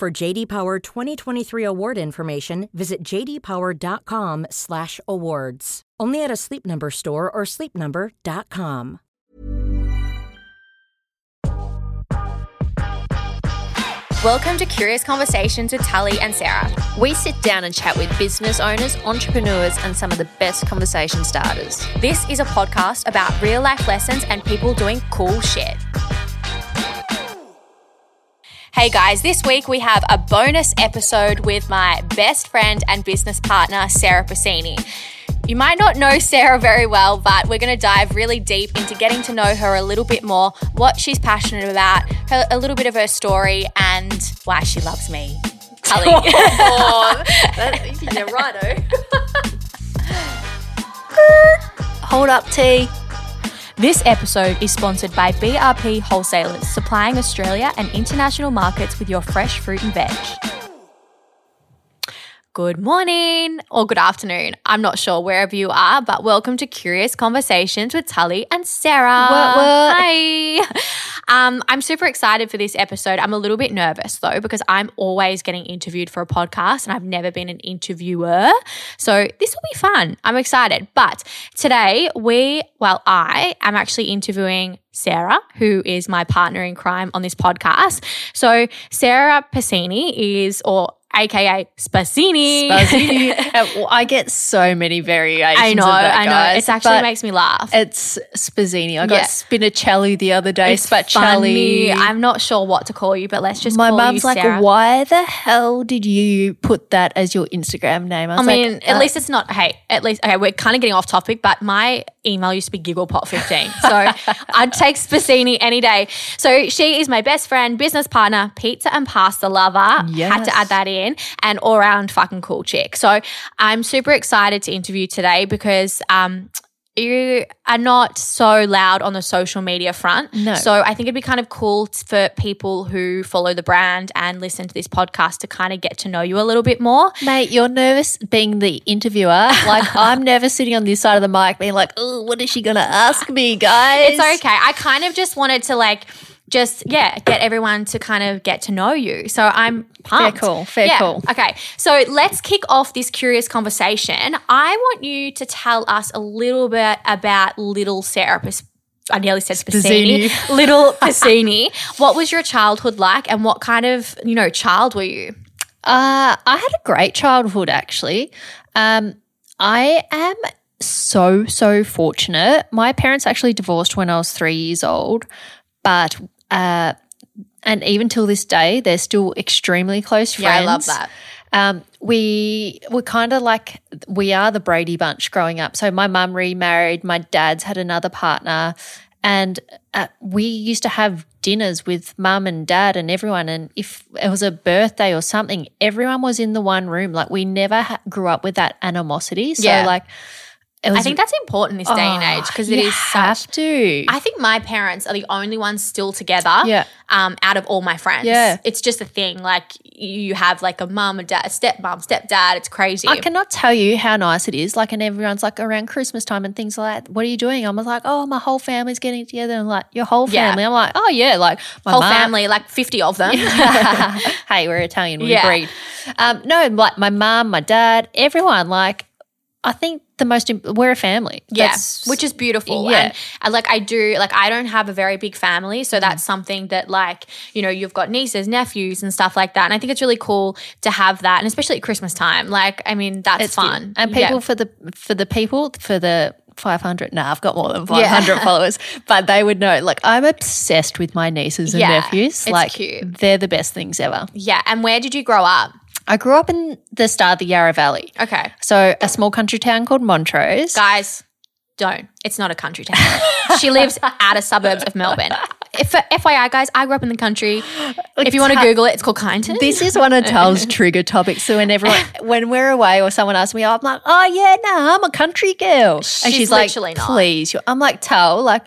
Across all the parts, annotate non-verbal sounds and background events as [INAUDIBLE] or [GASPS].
For JD Power 2023 award information, visit jdpower.com/awards. Only at a Sleep Number store or sleepnumber.com. Welcome to Curious Conversations with Tully and Sarah. We sit down and chat with business owners, entrepreneurs, and some of the best conversation starters. This is a podcast about real life lessons and people doing cool shit. Hey guys, this week we have a bonus episode with my best friend and business partner, Sarah Passini. You might not know Sarah very well, but we're going to dive really deep into getting to know her a little bit more, what she's passionate about, her, a little bit of her story, and why she loves me. Tully. [LAUGHS] oh, [LAUGHS] yeah, righto. Hold up, T. This episode is sponsored by BRP Wholesalers, supplying Australia and international markets with your fresh fruit and veg. Good morning or good afternoon. I'm not sure wherever you are, but welcome to Curious Conversations with Tully and Sarah. What, what? Hi. Um, I'm super excited for this episode. I'm a little bit nervous though, because I'm always getting interviewed for a podcast and I've never been an interviewer. So this will be fun. I'm excited. But today we, well, I am actually interviewing Sarah, who is my partner in crime on this podcast. So Sarah Passini is, or aka Spassini. Spazzini. [LAUGHS] Uh, I get so many variations. I know, of that, I know. It actually makes me laugh. It's Spazzini. I got Yeah. Spinacelli the other day. It's Spacelli. funny. I'm not sure what to call you, but let's just My mum's like, Sarah. why the hell did you put that as your Instagram name? I was mean, like, at uh, least it's not. Hey, at least okay. We're kind of getting off topic, but my email used to be gigglepot15, so [LAUGHS] I'd take Spassini any day. So she is my best friend, business partner, pizza and pasta lover. Had to add that in, and all around fucking cool chick. So I'm super excited to interview today because um. You are not so loud on the social media front. No. So I think it'd be kind of cool for people who follow the brand and listen to this podcast to kind of get to know you a little bit more. Mate, you're nervous being the interviewer. [LAUGHS] Like I'm nervous sitting on this side of the mic, being like, "Oh, what is she gonna ask me, guys?" It's okay. I kind of just wanted to like just yeah get everyone to kind of get to know you. So I'm pumped. Fair cool, fair Yeah. cool. Okay, so let's kick off this curious conversation. I want you to tell us a little bit about little Sarah. I nearly said Spassini. [LAUGHS] Little Passini. What was your childhood like, and what kind of you know child were you? Uh, I had a great childhood actually. Um, I am so, so fortunate. My parents actually divorced when I was three years old, but, uh, and even till this day, they're still extremely close friends. Yeah, I love that. Um, we were kind of like we are the Brady bunch growing up. So my mum remarried, my dad's had another partner, and uh, we used to have dinners with mum and dad and everyone. And if it was a birthday or something, everyone was in the one room. Like we never ha- grew up with that animosity. So Yeah. like, was. I think that's important this day and age because it is such. to. I think my parents are the only ones still together. Yeah. Um, out of all my friends. Yeah. It's just a thing. Like you have like a mum, a dad, a stepmom, stepdad. It's crazy. I cannot tell you how nice it is. Like, and everyone's like around Christmas time and things like that. What are you doing? I'm like, oh, my whole family's getting together. And like, your whole family. Yeah. I'm like, oh yeah, like my Whole mum- family, like fifty of them. [LAUGHS] hey, we're Italian. We Yeah. agreed. Um, no, like my mum, my dad, everyone. Like, I think the most imp- we're a family. Yeah, That's- which is beautiful. Yeah. And, and like I do, like I don't have a very big family, so mm-hmm. that's something that like you know you've got nieces, nephews, and stuff like that. And I think it's really cool to have that, and especially at Christmas time. Like I mean, that's it's fun. good. And Yeah. people for the for the people for the. 500 nah i've got more than 500 [LAUGHS] followers but they would know like i'm obsessed with my nieces and Yeah, nephews like cute. they're the best things ever yeah. And where did you grow up? I grew up in the start of the yarra valley Okay, so a small country town called montrose guys, don't. It's not a country town. she lives out of suburbs of Melbourne. if, FYI, guys, I grew up in the country. If you want to Google it, it's called Kyneton. This is one of Tal's trigger topics. So when everyone, [LAUGHS] when we're away or someone asks me, I'm like, oh yeah, no, I'm a country girl, and She's she's like, please, I'm like Tal, like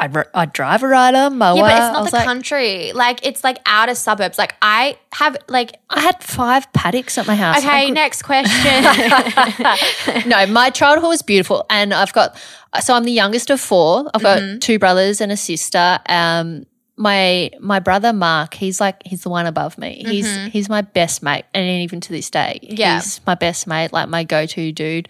I I'd drive a rider, mower. yeah, but it's not the like, country. Like it's like outer suburbs. Like I have like I had five paddocks at my house. Okay, could- next question. [LAUGHS] no, my childhood was beautiful, and I've got so I'm the youngest of four. I've got Mm-hmm. two brothers and a sister. Um, my my brother Mark, he's like he's the one above me. He's he's my best mate, and even to this day, Mm-hmm. Yeah. he's my best mate, like my go to dude.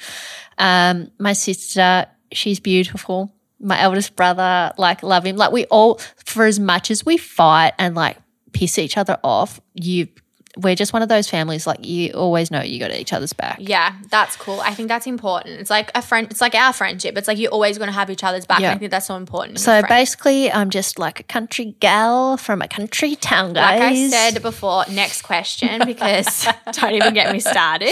Um, my sister, she's beautiful. My eldest brother, like love him. Like we all, for as much as we fight and like piss each other off, you. We're just one of those families like you always know you got each other's back. yeah, that's cool. I think that's important. It's like a friend. It's like our friendship. It's like you're always going to have each other's back. Yeah. I think that's so important. So basically, I'm just like a country gal from a country town, guys. Like I said before, next question because [LAUGHS] [LAUGHS] don't even get me started.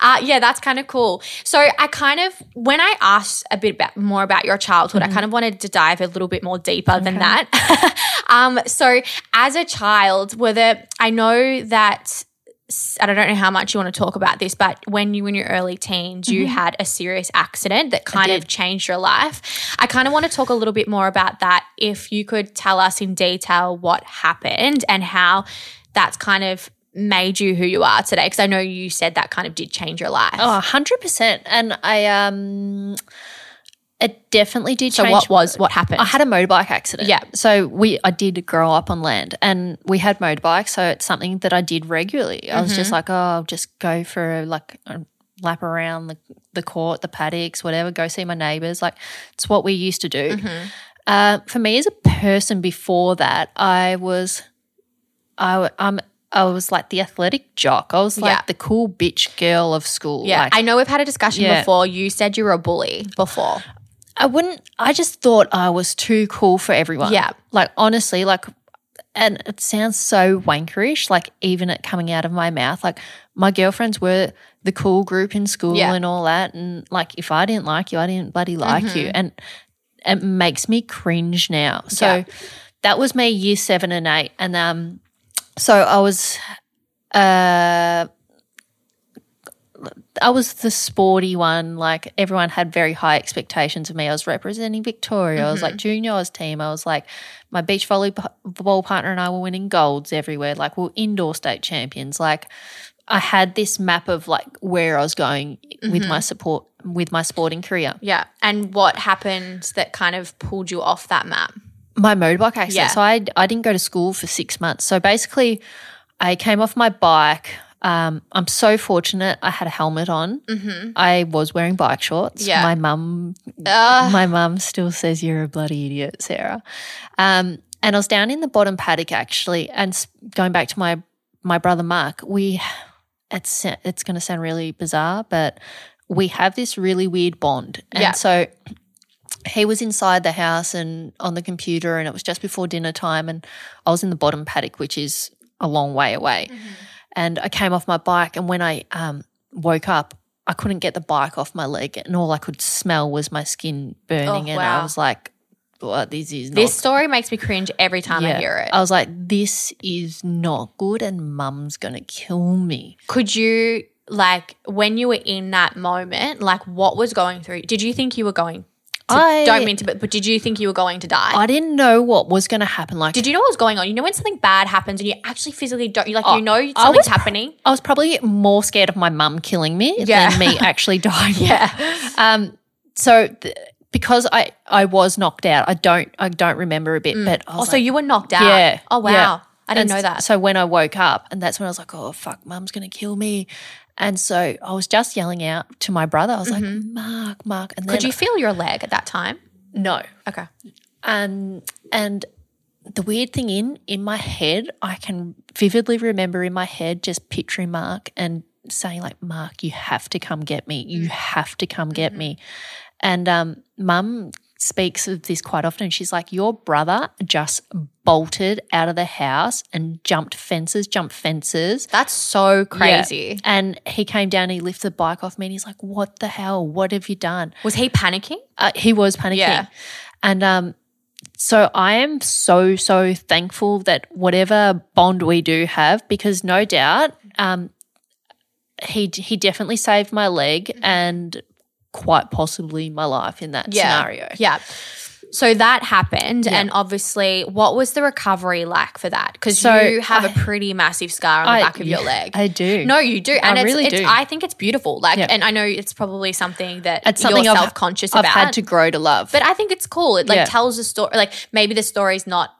Uh, yeah, that's kind of cool. So I kind of, when I asked a bit about, more about your childhood, I kind of wanted to dive a little bit more deeper than that. [LAUGHS] um, so as a child, were there, I know that. I don't know how much you want to talk about this, but when you were in your early teens, you had a serious accident that kind of changed your life. I kind of want to talk a little bit more about that. If you could tell us in detail what happened and how that's kind of made you who you are today. Because I know you said that kind of did change your life. Oh, 100%. And I, um, it definitely did so change. what was what happened? I had a motorbike accident. Yeah. So we, I did grow up on land and we had motorbikes. So it's something that I did regularly. I was just Mm-hmm. like, oh, I'll just go for a, like a lap around the, the court, the paddocks, whatever, go see my neighbors. Like it's what we used to do. Mm-hmm. Uh, for me as a person before that, I was, I, I'm, I was like the athletic jock. I was like Yeah. the cool bitch girl of school. yeah, Like, I know we've had a discussion Yeah. before. You said you were a bully before. I wouldn't. I just thought I was too cool for everyone. Yeah. Like honestly, like, and it sounds so wankerish. Like even it coming out of my mouth, like my girlfriends were the cool group in school Yeah. and all that. And like if I didn't like you, I didn't bloody like you, and it makes me cringe now. So Mm-hmm. Yeah. that was me, year seven and eight, and um, so I was, uh. I was the sporty one. Like everyone had very high expectations of me. I was representing Victoria. I was like mm-hmm. juniors team. I was like my beach volleyball partner and I were winning golds everywhere. Like we are indoor state champions. Like I had this map of like where I was going with my mm-hmm. support with my sporting career. Yeah. And what happened that kind of pulled you off that map? my motorbike accident. Yeah. So I I didn't go to school for six months. So basically, I came off my bike. Um, I'm so fortunate. I had a helmet on. Mm-hmm. I was wearing bike shorts. Yeah. My mum, my mum still says you're a bloody idiot, Sarah. Um, and I was down in the bottom paddock actually, and going back to my my brother Mark, we it's it's going to sound really bizarre, but we have this really weird bond, and Yeah. so he was inside the house and on the computer, and it was just before dinner time, and I was in the bottom paddock, which is a long way away, and I came off my bike, and when I um, woke up. I couldn't get the bike off my leg, and all I could smell was my skin burning. and I was like, "What? This is not This story makes me cringe every time I hear it. I was like, this is not good, and mum's gonna kill me. Could you like when you were in that moment, like what was going through? Did you think you were going? To, I- don't mean to, but, but did you think you were going to die? I didn't know what was gonna happen. Like, did you know what was going on? You know when something bad happens and you actually physically don't, you like Oh, you know I something's was- happening. I was probably more scared of my mum killing me Yeah. than me [LAUGHS] actually dying. Yeah. Um. So th- because I I was knocked out, I don't I don't remember a bit, but I was Also, like, you were knocked out. Yeah. Oh wow. yeah. I didn't And know that. So when I woke up, and that's when I was like, oh fuck, mum's gonna kill me. And so I was just yelling out to my brother. I was like, Mark, Mark. And then Mm-hmm. Could you feel your leg at that time? no, Okay. And and the weird thing in in my head, I can vividly remember in my head just picturing Mark and saying like, "Mark, you have to come get me. You have to come get me." And um, Mum speaks of this quite often. She's like, "Your brother just bolted out of the house and jumped fences, jumped fences." That's so crazy. Yeah. And he came down, he lifted the bike off me, and he's like, "What the hell? What have you done?" Was he panicking? uh, he was panicking. Yeah. And um, so I am so so thankful that whatever bond we do have, because no doubt, um, he he definitely saved my leg and quite possibly my life in that scenario. Yeah. So that happened, and obviously, what was the recovery like for that? Because So you have I- a pretty massive scar on the I- back of your [LAUGHS] leg. I do. No, you do, and I it's, really it's, do. I think it's beautiful. Like, Yeah. and I know it's probably something that It's something you're self conscious I've had to grow to love. but I think it's cool. It like Yeah. tells a story. Like maybe the story's not,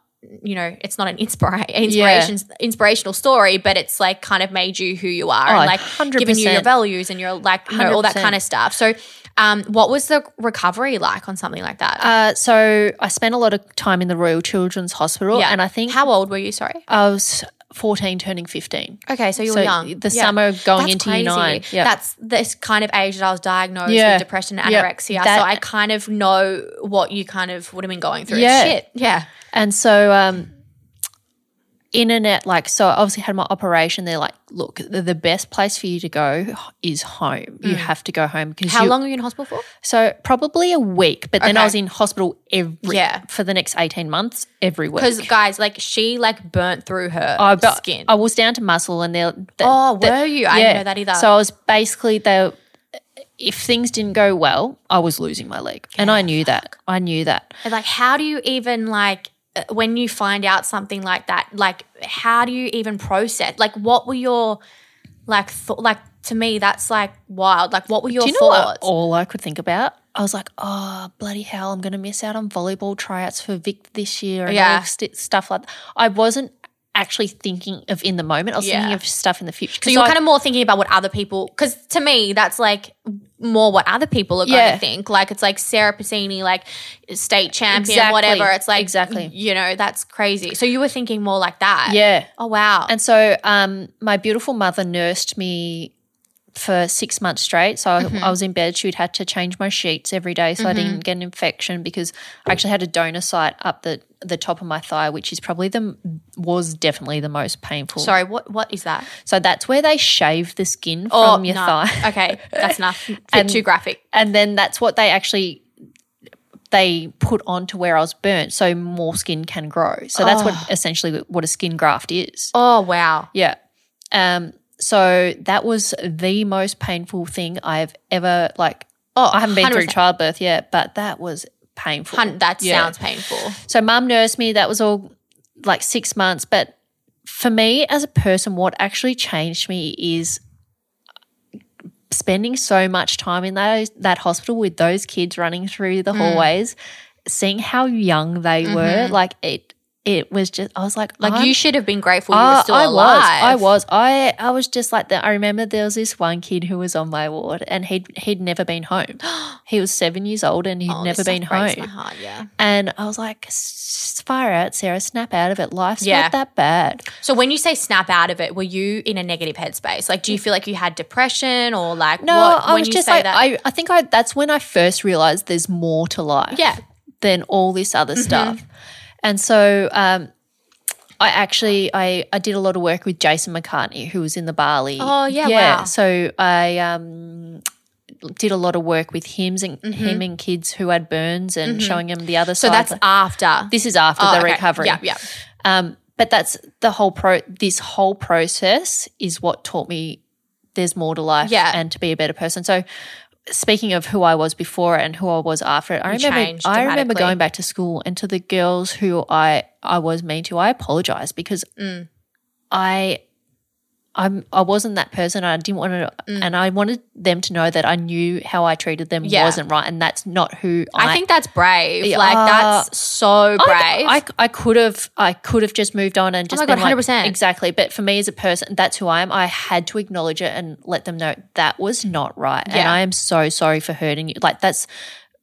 you know, it's not an inspira- inspiration inspirational story, but it's like kind of made you who you are Oh, and like given you your values and your like you know all that kind of stuff. So, um, what was the recovery like on something like that? uh, so I spent a lot of time in the Royal Children's Hospital, yeah, and I think how old were you? Sorry. I was 14 turning 15. Okay, so you were So young. the summer going That's into year nine. Yeah. That's this kind of age that I was diagnosed Yeah. with depression and anorexia. That- so I kind of know what you kind of would have been going through. Yeah. Shit. Yeah. And so, um, internet, like, so I obviously had my operation. They're like, look, the, the best place for you to go is home. You have to go home because Mm. How you- long were you in hospital for? So probably a week, but then I was in hospital every Yeah. for the next eighteen months every week. Because guys, like she like burnt through her I, skin. I was down to muscle, and they're the, oh, were you? I didn't know that either. So I was basically the. If things didn't go well, I was losing my leg, and I knew that. I knew that. And, like, how do you even like Uh, when you find out something like that? Like, how do you even process? Like, what were your like th- like to me? That's like wild. Like, what were your Do you thoughts? all I could think about? I was like, oh, bloody hell, I'm going to miss out on volleyball tryouts for Vic this year and Yeah. st- stuff like that. I wasn't actually thinking of in the moment. I was Yeah. thinking of stuff in the future. So you're kind of more thinking about what other people, because to me, that's like more what other people are going to think. Like it's like Sarah Passini, like state champion, Exactly. whatever. It's like Exactly. you know, that's crazy. So you were thinking more like that. Yeah. Oh wow. And so um, my beautiful mother nursed me for six months straight. So I, Mm-hmm. I was in bed. She'd had to change my sheets every day so I didn't get an infection because I actually had a donor site up the, the top of my thigh, which is probably the was definitely the most painful. Sorry, what what is that? So that's where they shave the skin Oh, from your no. thigh. Okay, that's enough. [LAUGHS] And- too graphic. And then that's what they actually they put onto where I was burnt so more skin can grow. So that's what essentially what a skin graft is. Oh wow. Yeah. Um so that was the most painful thing I've ever like Oh, I haven't been through 100%. childbirth yet, but that was painful. Hun- that Yeah. sounds painful. So mum nursed me. That was all like six months. But for me as a person, what actually changed me is spending so much time in those that hospital with those kids running through Mm. the hallways, seeing how young they were. Like it it was just I was like, Mm-hmm. Like I'm- you should have been grateful you I- were still I alive. was. I was. I I was just like that. I remember there was this one kid who was on my ward, and he'd he'd never been home. [GASPS] he was seven years old, and he'd Oh, never been home. My heart, yeah. And I was like, fire out, Sarah, snap out of it. Life's Yeah. not that bad. So when you say snap out of it, were you in a negative headspace? Like, do you feel like you had depression or like No, what? I when was you just say like, that, I, I think I that's when I first realized there's more to life yeah, Mm-hmm. than all this other stuff. And so um, I actually I, I did a lot of work with Jason McCartney, who was in the Bali. Oh, yeah, wow. So I um, did a lot of work with him and him and kids who had burns and showing them the other Mm-hmm. so that's after this is after Oh, the okay. recovery. Yeah, yeah. Um, but that's the whole pro. This whole process is what taught me there's more to life, Yeah. and to be a better person. So, speaking of who I was before and who I was after it, I You remember I remember going back to school and to the girls who I I was mean to. I apologize because Mm. I. I'm, I wasn't that person. I didn't want to, and I wanted them to know that I knew how I treated them Mm. Yeah. wasn't right, and that's not who I, I think that's brave. Yeah, like uh, that's so brave. I, I, I could have I could have just moved on and just Oh my God, 100%. exactly. But for me as a person, that's who I am. I had to acknowledge it and let them know that was not right, and I am so sorry for hurting you. Like that's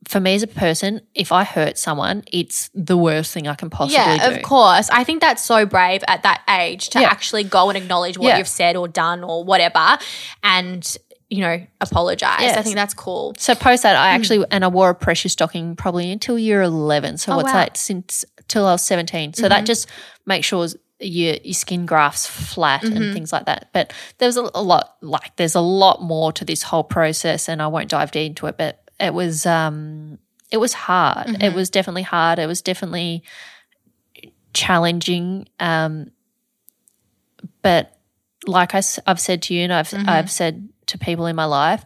for me as a person. If I hurt someone, it's the worst thing I can possibly yeah, do. of course. I think that's so brave at that age to Yeah. actually go and acknowledge what Yeah. you've said or done or whatever, and you know apologize. I think that's cool. So post that, I actually and I wore a pressure stocking probably until year eleven. So Hmm. Oh, what's wow. Mm-hmm. that? Since till I was seventeen. So that just makes sure your your skin grafts flat Mm-hmm. and things like that. But there's a, a lot like there's a lot more to this whole process, and I won't dive deep into it. But it was um it was hard. It was definitely hard. It was definitely challenging. Um, but like I, have said to you, and I've Mm-hmm. I've said to people in my life,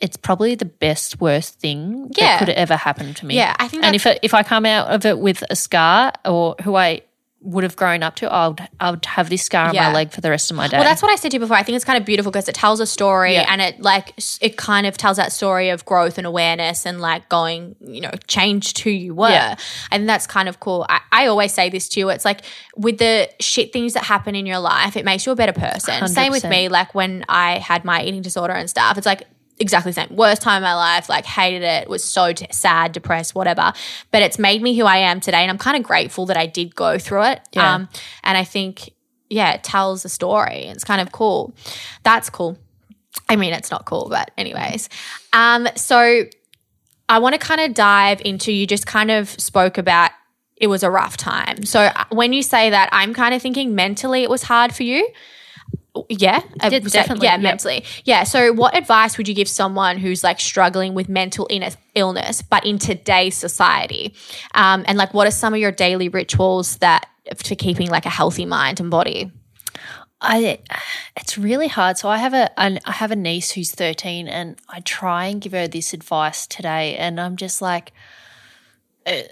it's probably the best worst thing Yeah. that could ever happen to me. Yeah, I think and if it, if I come out of it with a scar or who I would have grown up to, I would I would have this scar on Yeah. my leg for the rest of my day. Well, that's what I said to you before. I think it's kind of beautiful because it tells a story Yeah. and it like it kind of tells that story of growth and awareness and like going, you know, changed who you were. Yeah. And that's kind of cool. I, I always say this to you. It's like with the shit things that happen in your life, it makes you a better person. Same with me. Like when I had my eating disorder and stuff, it's like exactly the same. Worst time of my life, like hated it, was so t- sad, depressed, whatever. But it's made me who I am today. And I'm kind of grateful that I did go through it. Yeah. Um, and I think, yeah, it tells a story. It's kind of cool. That's cool. I mean, it's not cool, but anyways. Um, so I want to kind of dive into you just kind of spoke about it was a rough time. So uh, when you say that, I'm kind of thinking mentally it was hard for you. Yeah, Uh, Yeah, was that- definitely, Yeah, yep. mentally. Yeah. So, what advice would you give someone who's like struggling with mental illness, but in today's society? Um, and like, what are some of your daily rituals that for keeping like a healthy mind and body? I it's really hard. So I have a an, I have a niece who's 13 and I try and give her this advice today and I'm just like uh,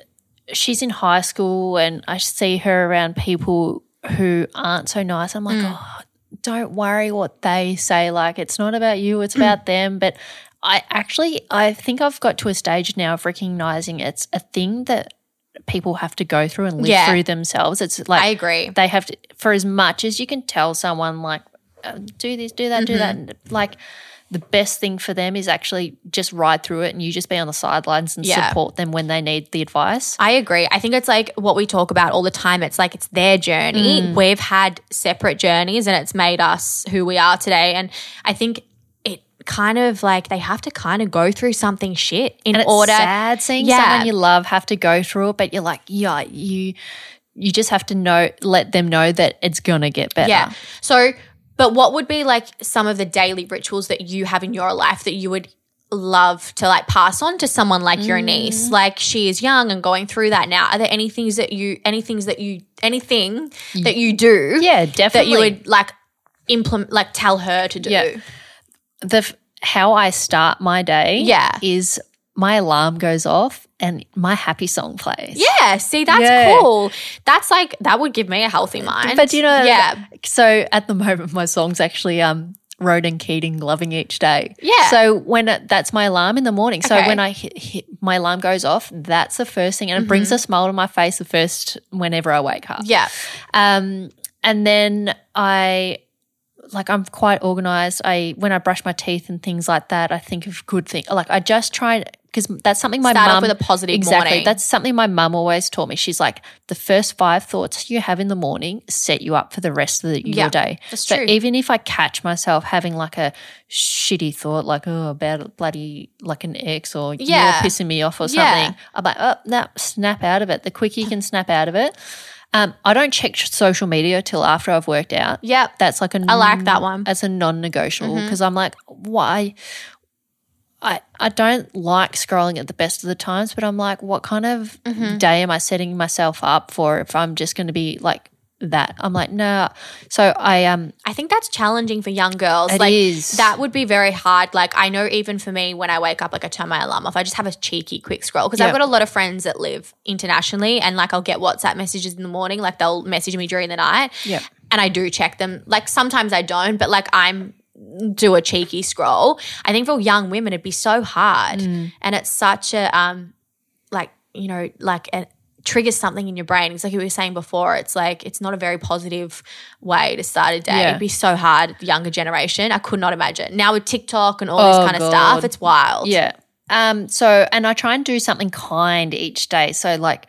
she's in high school and I see her around people who aren't so nice. I'm like, "Oh, don't worry what they say like it's not about you, it's about [CLEARS THROAT] them." But I actually I think I've got to a stage now of recognizing it's a thing that people have to go through and live Yeah. through themselves. It's like I agree. they have to for as much as you can tell someone like uh, do this do that do that Mm-hmm. like the best thing for them is actually just ride through it and you just be on the sidelines and Yeah. support them when they need the advice I agree. I think it's like what we talk about all the time. It's like it's their journey. Mm. We've had separate journeys and it's made us who we are today. And I think it kind of like they have to kind of go through something shit in order. sad seeing Yeah. someone you love have to go through it but you're like yeah you you just have to know let them know that it's gonna get better Yeah. So, but what would be like some of the daily rituals that you have in your life that you would love to like pass on to someone like your Mm. niece? Like she is young and going through that now. Are there any things that you, any things that you, anything that you do yeah definitely. that you would like implement, like tell her to do? Yeah. the f- how I start my day Yeah. is my alarm goes off and my happy song plays Yeah, see, that's Yeah. cool. That's like that would give me a healthy mind. But you know, yeah, So at the moment, my song's actually um, Ronan Keating, "Loving Each Day." Yeah. So when it, that's my alarm in the morning. So Okay. when I hit, hit my alarm goes off, that's the first thing, and it brings a smile to my face the first whenever I wake up. yeah, Um, and then I like I'm quite organized. I when I brush my teeth and things like that, I think of good things. Like I just try because that's something my Start mum with a positive exactly. morning. That's something my mum always taught me. She's like the first five thoughts you have in the morning set you up for the rest of the, Yeah, your day. that's so true. even if I catch myself having like a shitty thought, like oh about bloody like an ex or Yeah. you're pissing me off or something, Yeah. I'm like oh no, snap out of it. The quicker you can snap out of it. Um, I don't check social media till after I've worked out. Yep. That's like a I like that one. That's a non-negotiable Mm-hmm. because I'm like, why? I I don't like scrolling at the best of the times, but I'm like, what kind of Mm-hmm. day am I setting myself up for if I'm just going to be like that? I'm like, no. So I um, I think that's challenging for young girls. It like is. that would be very hard. Like I know even for me when I wake up, like I turn my alarm off, I just have a cheeky quick scroll because I've got a lot of friends that live internationally and like I'll get WhatsApp messages in the morning, like they'll message me during the night. Yeah. And I do check them. Like sometimes I don't, but like I'm do a cheeky scroll. I think for young women it'd be so hard. Mm. And it's such a um like, you know, like a triggers something in your brain. It's like you were saying before. It's like it's not a very positive way to start a day. Yeah. It'd be so hard, the younger generation. I could not imagine. Now with TikTok and all this Oh, kind of stuff, it's wild. Yeah. Um, so, and I try and do something kind each day. So, like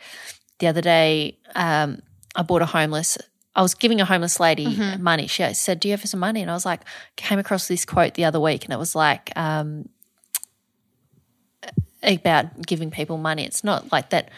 the other day, um, I bought a homeless, I was giving a homeless lady Mm-hmm. money. She said, Do you have some money? And I was like, came across this quote the other week and it was like, um, about giving people money. It's not like that.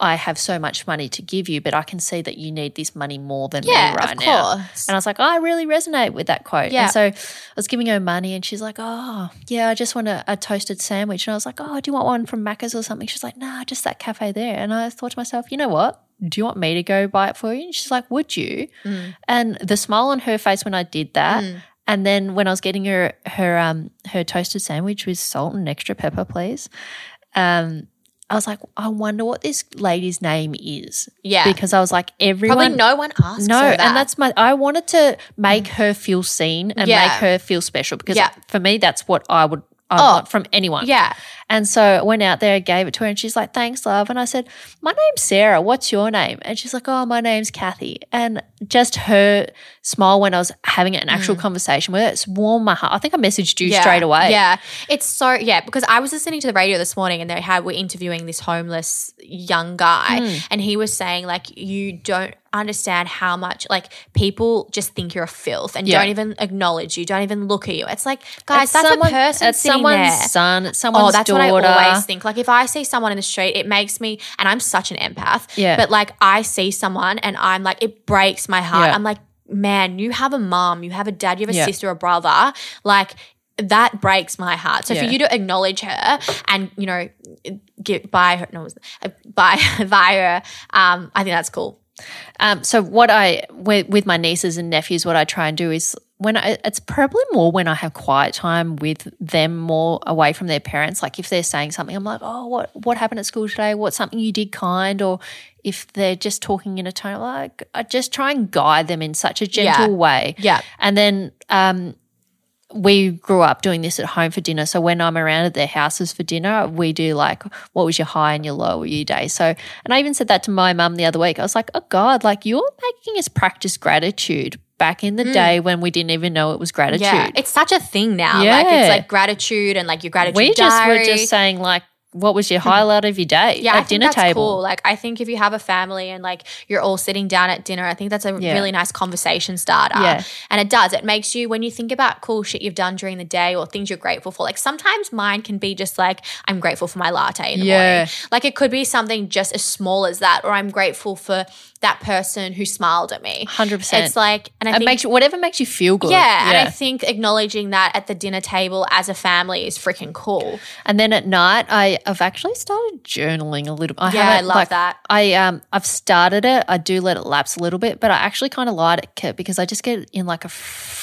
I have so much money to give you, but I can see that you need this money more than Yeah, me of right now. course. And I was like, oh, I really resonate with that quote. Yeah. And so I was giving her money and she's like, oh, yeah, I just want a, a toasted sandwich. And I was like, oh, do you want one from Macca's or something? She's like, nah, just that cafe there. And I thought to myself, you know what? Do you want me to go buy it for you? And she's like, would you? Mm. And the smile on her face when I did that. And then when I was getting her her um her toasted sandwich with salt and extra pepper, please. Um, I was like, I wonder what this lady's name is. Yeah. Because I was like, everyone Probably no one asked no, her that. and that's my. I wanted to make her feel seen and Yeah. make her feel special because Yeah. for me, that's what I would. I Oh. want from anyone. yeah. And so I went out there, gave it to her, and she's like, "Thanks, love." And I said, "My name's Sarah. What's your name?" And she's like, "Oh, my name's Kathy." And just her smile when I was having an actual conversation with her, it's warmed my heart. I think I messaged you Mm. Yeah. straight away. Yeah. It's so yeah, because I was listening to the radio this morning and they had were interviewing this homeless young guy Hmm. and he was saying like you don't understand how much like people just think you're a filth and Yeah. don't even acknowledge you, don't even look at you. It's like, guys, It's that's someone- a person It's someone's there. son. It's someone's Oh, that's daughter. What I always think. Like if I see someone in the street, it makes me, and I'm such an empath. Yeah. But like I see someone, and I'm like, it breaks my heart. Yeah. I'm like, man, you have a mom, you have a dad, you have a Yeah. sister, a brother. Like that breaks my heart. So Yeah. for you to acknowledge her and you know, get buy her, no, uh, via, [LAUGHS] um, I think that's cool. Um, so what I with, with my nieces and nephews, what I try and do is when I, it's probably more when I have quiet time with them, more away from their parents. Like if they're saying something, I'm like, oh, what what happened at school today? What's something you did kind? Or if they're just talking in a tone like, I just try and guide them in such a gentle Yeah. way. Yeah. And then um, we grew up doing this at home for dinner. So when I'm around at their houses for dinner, we do like, what was your high and your low of your day? So, and I even said that to my mum the other week. I was like, oh God, like you're making us practice gratitude back in the day when we didn't even know it was gratitude. Mm. Yeah. It's such a thing now. Like Yeah. it's like gratitude and like your gratitude we just were just saying like, what was your [LAUGHS] highlight of your day Yeah, at I think dinner that's table? cool. Like, I think if you have a family and like you're all sitting down at dinner, I think that's a Yeah. really nice conversation starter. Yeah. And it does. It makes you when you think about cool shit you've done during the day or things you're grateful for. Like sometimes mine can be just like I'm grateful for my latte in the Yeah. morning. Like it could be something just as small as that, or I'm grateful for that person who smiled at me. 100%. It's like, and I It think makes you, whatever makes you feel good. yeah, and I think acknowledging that at the dinner table as a family is freaking cool. And then at night, I, I've actually started journaling a little. I Yeah, I love like, that. I um I've started it. I do let it lapse a little bit, but I actually kind of like it because I just get in like a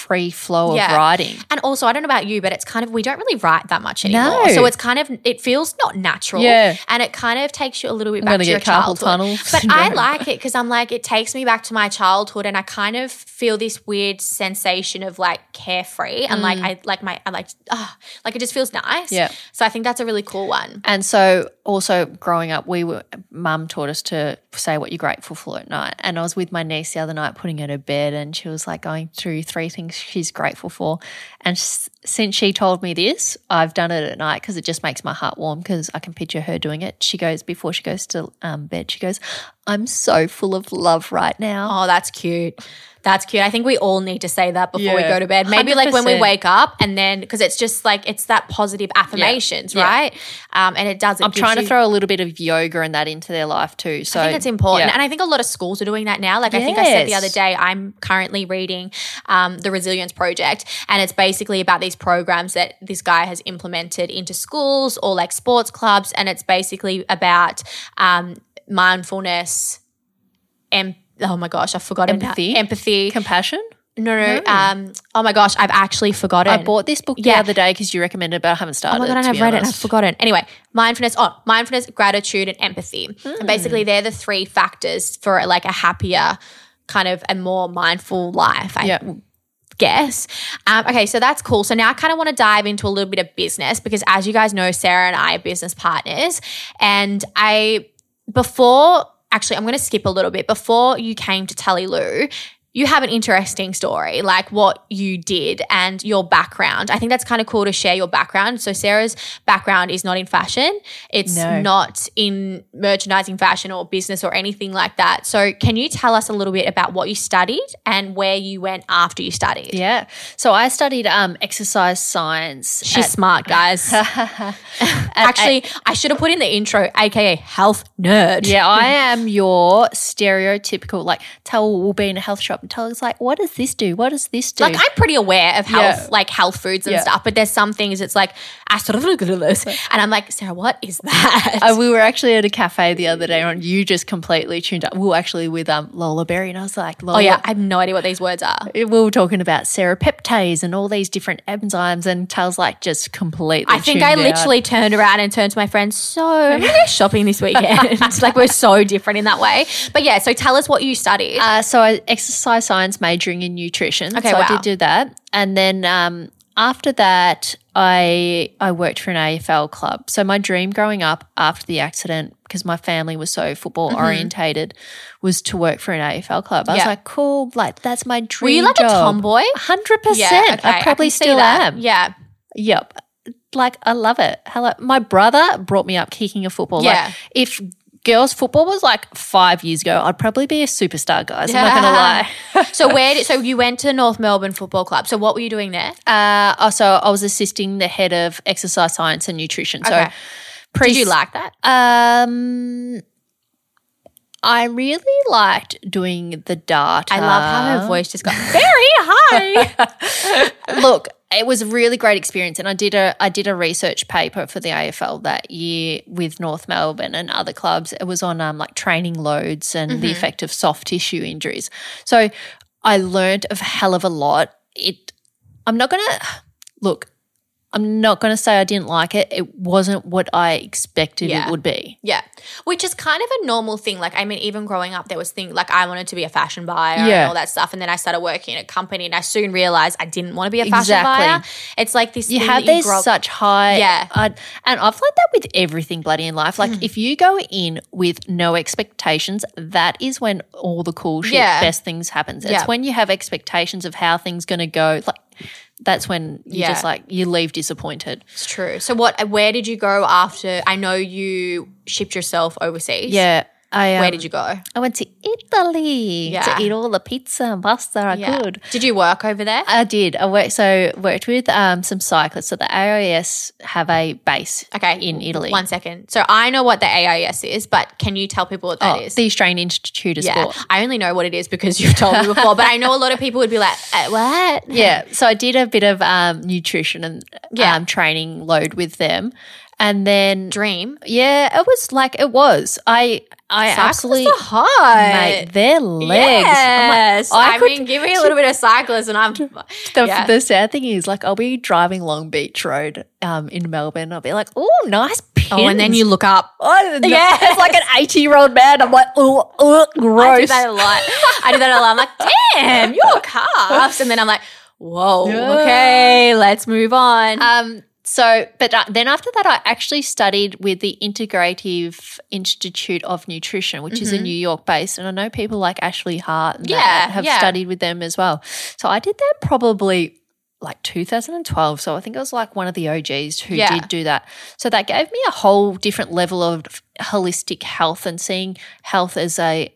free flow Yeah. of writing. And also, I don't know about you, but it's kind of we don't really write that much anymore. No. So it's kind of it feels not natural. Yeah. And it kind of takes you a little bit I'm back to your childhood. But [LAUGHS] I like it because I'm like it takes me back to my childhood, and I kind of feel this weird sensation of like carefree and like I like my I like ah like it just feels nice. Mm. Yeah. So I think that's a really cool one. And so, also growing up, we were mum taught us to say what you're grateful for at night. And I was with my niece the other night, putting her to bed, and she was like going through three things she's grateful for. And since she told me this, I've done it at night because it just makes my heart warm because I can picture her doing it. She goes before she goes to um, bed. She goes, "I'm so full of love right now." Oh, that's cute. That's cute. I think we all need to say that before we go to bed. Maybe like when we wake up and then because it's just like it's that positive affirmations, Yeah. right? Um, and it does. It I'm trying to throw a little bit of yoga and that into their life too. So I think it's important. yeah. And I think a lot of schools are doing that now. Like I think I said the other day, I'm currently reading um, The Resilience Project. And it's basically about these programs that this guy has implemented into schools or like sports clubs. And it's basically about um, mindfulness, em- oh my gosh, I've forgotten. now. Empathy? Empathy. compassion. no, no. Um, oh my gosh, I've actually forgotten. I bought this book the Yeah. other day because you recommended, it, but I haven't started. Oh my god, and I've read it and I've forgotten. Anyway, mindfulness, oh, mindfulness, gratitude, and empathy. And basically Hmm. they're the three factors for like a happier, kind of a more mindful life. I Yeah. guess. Um, okay, so that's cool. So now I kind of want to dive into a little bit of business because as you guys know, Sarah and I are business partners. And I before actually I'm going to skip a little bit. Before you came to Tully Lou, you have an interesting story, like what you did and your background. I think that's kind of cool to share your background. So Sarah's background is not in fashion. It's No. not in merchandising, fashion, or business or anything like that. So can you tell us a little bit about what you studied and where you went after you studied? Yeah. So I studied um, exercise science. She's at- smart, guys. [LAUGHS] Actually, I should have put in the intro, aka health nerd. Yeah, I [LAUGHS] am your stereotypical like Tell will be in a health shop us like, what does this do? What does this do? Like I'm pretty aware of health, Yeah. like health foods and Yeah. stuff, but there's some things it's like and I'm like, Sarah, what is that? Uh, we were actually at a cafe the other day and you just completely tuned up. We were actually with um, Lola Berry and I was like, Lola, oh yeah, I have no idea what these words are. we were talking about serapeptase and all these different enzymes and Tell's like just completely I think I out. literally turned around and turned to my friends. So I'm gonna go shopping this [LAUGHS] weekend. it's [LAUGHS] like we're so different in that way. But yeah, so tell us what you studied. Uh, so I exercise science majoring in nutrition. Okay, so I did do that, and then um, after that, I I worked for an AFL club. So my dream growing up after the accident, because my family was so football orientated, was to work for an AFL club. I was Mm-hmm. Like, cool, like that's my dream. Were you like a tomboy? Hundred Yeah, percent. okay, I probably see still am. Yeah, Yep. Like I love it. Hello. My brother brought me up kicking a football. Yeah. Like if girls football was like five years ago, I'd probably be a superstar, guys. I'm not gonna lie. [LAUGHS] so where? Did, so you went to North Melbourne Football Club. So what were you doing there? Uh, also, I was assisting the head of exercise science and nutrition. So, Okay. pre- Did you like that? Um, I really liked doing the data. I love how her voice just got very [LAUGHS] high. Look, it was a really great experience, and I did a I did a research paper for the AFL that year with North Melbourne and other clubs. It was on um, like training loads and Mm-hmm. the effect of soft tissue injuries. So I learned a hell of a lot. It. I'm not gonna look. I'm not gonna say I didn't like it. It wasn't what I expected Yeah. it would be. Yeah, which is kind of a normal thing. Like, I mean, even growing up, there was things like I wanted to be a fashion buyer and all that stuff, and then I started working in a company, and I soon realized I didn't want to be a fashion Exactly. buyer. It's like this. you have these grow such high Yeah. I- and i've learned that with everything bloody in life like mm. if you go in with no expectations that is when all the cool shit Yeah. best things happens it's Yeah. when you have expectations of how things going to go like that's when you Yeah. just like you leave disappointed It's true. So, what? Where did you go after? I know you shipped yourself overseas. yeah I, um, Where did you go? I went to Italy Yeah. to eat all the pizza and pasta I Yeah. could. Did you work over there? I did. I worked so worked with um, some cyclists. So the AIS have a base Okay. in Italy. One second. So I know what the AIS is, but can you tell people what that Oh, is? the Australian Institute of yeah, Sport. I only know what it is because you've told me [LAUGHS] before, but I know a lot of people would be like, uh, "What?" Yeah. So I did a bit of um, nutrition and Yeah. um, training load with them. And then, Dream. yeah, it was like, it was. I I Cyclists absolutely, hot. mate, their legs. I'm like, I I, could- mean, give me a little bit of cyclist and I'm. [LAUGHS] the, [LAUGHS] yeah. the sad thing is, like, I'll be driving Long Beach Road um, in Melbourne. I'll be like, oh, nice pins. Oh, and then you look up. [LAUGHS] Oh. Yes. It's like an 80 year old man. I'm like, oh, oh, I do that a lot. I do that a lot. I'm like, damn, your calves. And then I'm like, whoa, Yeah. okay, let's move on. Um, so, but uh, then after that, I actually studied with the Integrative Institute of Nutrition, which is a New York based. And I know people like Ashley Hart and that Mm-hmm. Yeah, have yeah. studied with them as well. So I did that probably like 2012. So I think I was like one of the OGs who Yeah. did do that. So that gave me a whole different level of holistic health and seeing health as a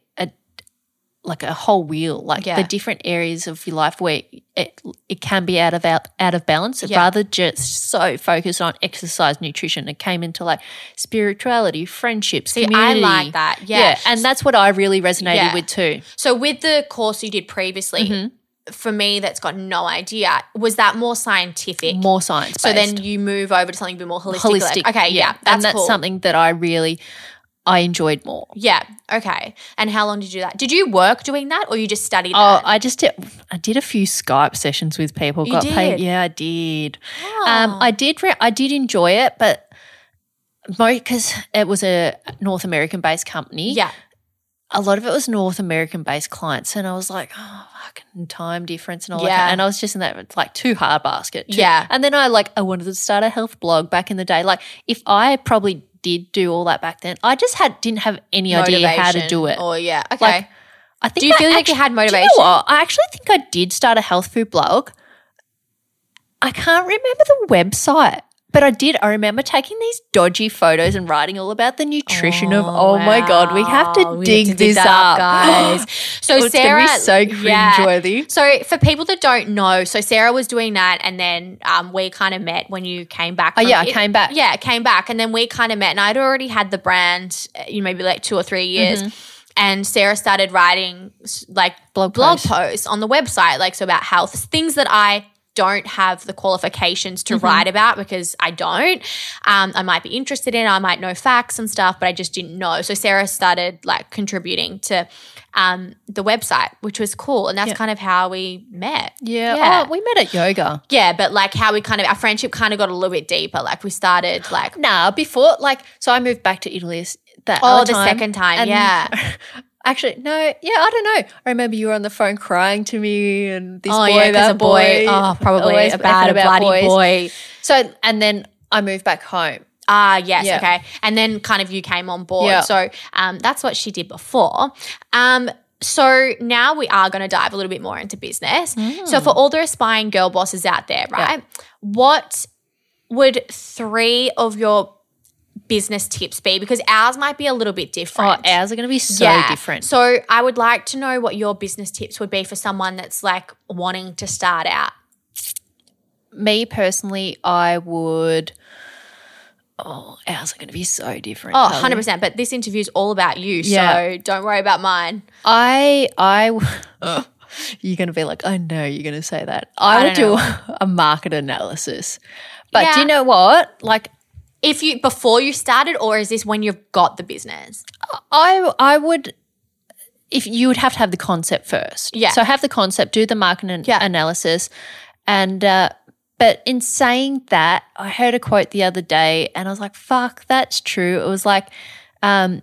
like a whole wheel, like Yeah. the different areas of your life where it it can be out of out, out of balance. Yeah. Rather just so focused on exercise, nutrition, it came into like spirituality, friendships, See, I like that. Yeah. and that's what I really resonated Yeah. with too. So with the course you did previously, Mm-hmm. for me that's got no idea, was that more scientific? More science. so then you move over to something a bit more holistic. holistic. Okay, yeah, that's, and that's cool. something that I really I enjoyed more. Yeah, okay. And how long did you do that? Did you work doing that or you just studied Oh, that? I just did, I did a few Skype sessions with people. You got paid. Yeah, I did. Oh. Um, I did. Re- I did enjoy it, but because it was a North American based company. yeah, a lot of it was North American based clients, and I was like, oh, fucking time difference and all Yeah. that. And I was just in that like too hard basket. too- Yeah. And then I like I wanted to start a health blog back in the day. Like if I probably did do all that back then, I just had didn't have any idea how to do it. Oh yeah, okay. Like, I think Do you I feel like you had motivation? you know what? I actually think I did start a health food blog. I can't remember the website, but I did. I remember taking these dodgy photos and writing all about the nutrition of. Oh my god, we have to. We dig have to this up, guys. [LAUGHS] So Oh, it's Sarah, be so cringeworthy. So for people that don't know, so Sarah was doing that, and then um, we kind of met when you came back. Oh, yeah, I came back. Yeah, came back, and then we kind of met, and I'd already had the brand, uh, you know, maybe like two or three years. And Sarah started writing like Mm-hmm. Blog blog posts. posts on the website, like so about health, things that I don't have the qualifications Mm-hmm. to write about because I don't. Um, I might be interested in, I might know facts and stuff, but I just didn't know. So Sarah started like contributing to um, the website, which was cool, and that's kind of how we met. Yeah. yeah, Oh, we met at yoga. yeah. But like how we kind of our friendship kind of got a little bit deeper. Like we started like Nah, before like so I moved back to Italy that Oh, the time, second time, and- yeah. [LAUGHS] Actually, no, yeah, I don't know. I remember you were on the phone crying to me, and this oh boy, yeah, that a boy, boy, oh probably a bad, a bloody boys. boy. So, and then I moved back home. Ah, yes, Yeah. okay. And then kind of you came on board. Yeah. So um, that's what she did before. Um, so now we are going to dive a little bit more into business. So for all the aspiring girl bosses out there, right? What would three of your business tips be? Because ours might be a little bit oh, different. Oh, ours are going to be so Yeah. different. So I would like to know what your business tips would be for someone that's like wanting to start out. Me personally, I would. Oh, ours are going to be so different. Oh, Kelly. 100%. But this interview is all about you. Yeah. So don't worry about mine. I, I, [LAUGHS] uh, you're going to be like, I know you're going to say that. I, I would don't [LAUGHS] a market analysis. But do you know what? Like, If you before you started, or is this when you've got the business? I I would if you would have to have the concept first. Yeah. So have the concept, do the market an- Yeah. analysis, and uh, but in saying that, I heard a quote the other day, and I was like, "Fuck, that's true." It was like, um,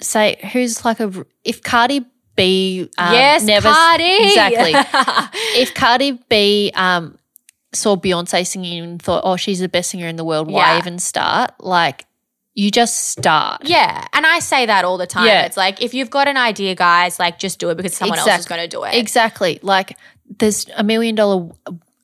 say who's like a if Cardi B um, yes, never Cardi. exactly [LAUGHS] if Cardi B um saw Beyonce singing and thought, "Oh, she's the best singer in the world," why Yeah. even start? Like, you just start. yeah, and I say that all the time. Yeah. It's like if you've got an idea, guys, like just do it because someone else is going to do it. Exactly. Like there's a million dollar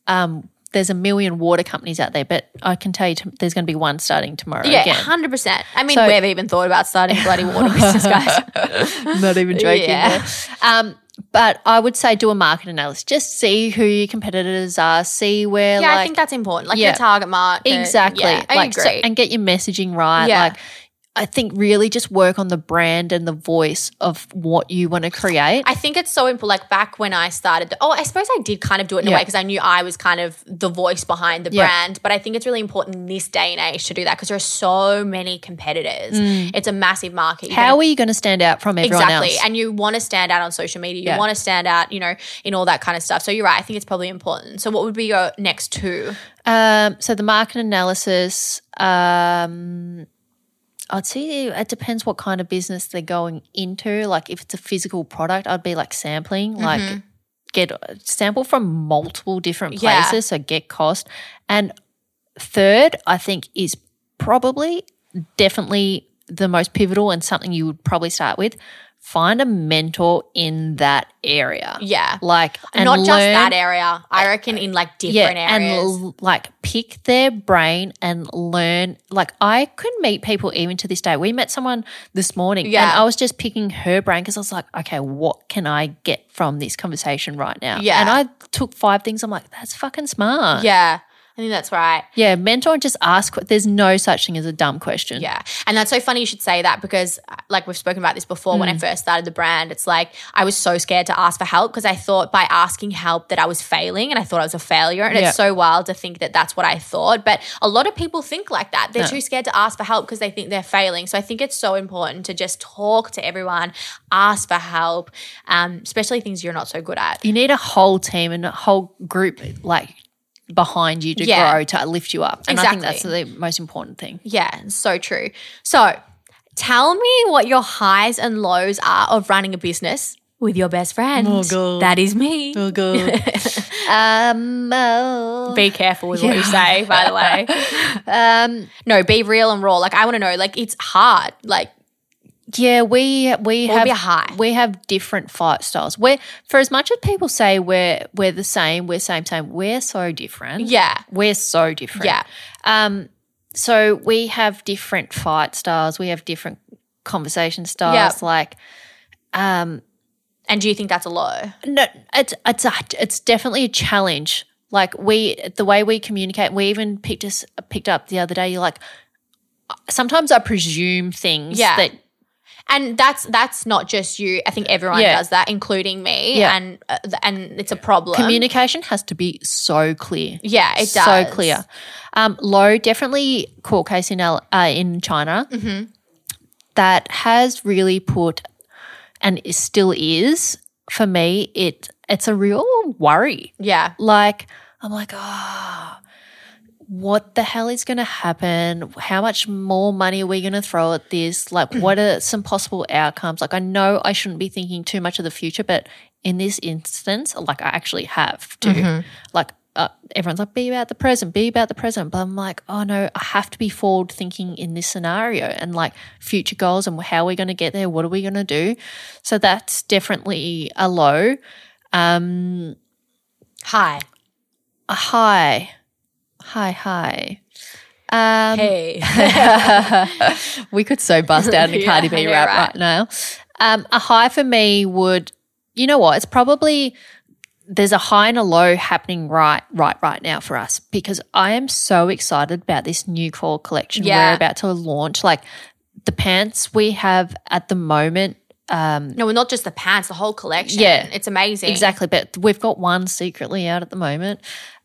um there's a million water companies out there, but I can tell you t- there's going to be one starting tomorrow yeah, again. hundred percent. I mean, So- we've even thought about starting bloody water [LAUGHS] business, guys. Not even joking. Yeah. Um, but I would say do a market analysis. Just see who your competitors are. See where yeah, like I think that's important. Like Yeah. your target market. exactly. Yeah, I like, so- and get your messaging right. Yeah. Like I think really just work on the brand and the voice of what you want to create. I think it's so important. Like back when I started, oh, I suppose I did kind of do it in a way because I knew I was kind of the voice behind the Yeah. brand. But I think it's really important in this day and age to do that because there are so many competitors. It's a massive market. You're Mm. How gonna- are you going to stand out from everyone exactly, else? and you want to stand out on social media. You Yeah. want to stand out, you know, in all that kind of stuff. So you're right. I think it's probably important. So what would be your next two? Um, so the market analysis, um, I'd say it depends what kind of business they're going into. Like if it's a physical product, I'd be like sampling, mm-hmm. like get sample from multiple different Yeah. places, so get cost. And third, I think is probably definitely the most pivotal and something you would probably start with. Find a mentor in that area. Yeah. Like and Not just learn- that area. I reckon in like different areas. yeah, and l- like pick their brain and learn. Like I could meet people even to this day. We met someone this morning, Yeah. and I was just picking her brain because I was like, okay, what can I get from this conversation right now? Yeah. and I took five things. I'm like, that's fucking smart. yeah. I think that's right. yeah. Mentor and just ask. There's no such thing as a dumb question. Yeah. And that's so funny you should say that because, uh, like, we've spoken about this before when I Mm. first started the brand. It's like I was so scared to ask for help because I thought by asking help that I was failing and I thought I was a failure. And Yeah. it's so wild to think that that's what I thought. But a lot of people think like that. They're No. too scared to ask for help because they think they're failing. So I think it's so important to just talk to everyone, ask for help, um, especially things you're not so good at. You need a whole team and a whole group like behind you to Yeah. grow to lift you up. And I think that's the most important thing. Yeah, so true. So tell me what your highs and lows are of running a business with your best friend. Oh, God. That is me. Oh god. [LAUGHS] um. oh. Be careful with what you say, by the way. [LAUGHS] um. No, be real and raw. Like I want to know, like it's hard. Like Yeah, we we would have we have different fight styles. We're for as much as people say we're we're the same, we're same same. We're so different. Yeah. we're so different. Yeah. Um. So we have different fight styles. We have different conversation styles. Yep. Like, um, And do you think that's a low? no, it's it's a, it's definitely a challenge. Like we, the way we communicate, we even picked us picked up the other day. You're like, sometimes I presume things Yeah. that And that's that's not just you. I think everyone Yeah. does that, including me. Yeah. And uh, and it's a problem. communication has to be so clear. yeah, it does. so clear. Um, low, definitely court case in L- uh, in China Mm-hmm. that has really put, and it still is for me. It it's a real worry. Yeah. Like I'm like, ah, what the hell is going to happen? How much more money are we going to throw at this? Like, what are [CLEARS THROAT] some possible outcomes? Like, I know I shouldn't be thinking too much of the future, but in this instance, like, I actually have to. Like, uh, everyone's like, be about the present, be about the present. But I'm like, oh no, I have to be forward thinking in this scenario and like future goals and how we're going to get there. What are we going to do? So that's definitely a low. Um, Hi. a high, high, hi. Um, Hey. [LAUGHS] we could so bust out a [LAUGHS] Yeah, Cardi B rap right? right now. Um, a high for me would, you know what? It's probably there's a high and a low happening right, right, right now for us because I am so excited about this new fall collection Yeah. we're about to launch. Like the pants we have at the moment. Um, no, not just the pants, the whole collection. Yeah. It's amazing. Exactly, but we've got one secretly out at the moment,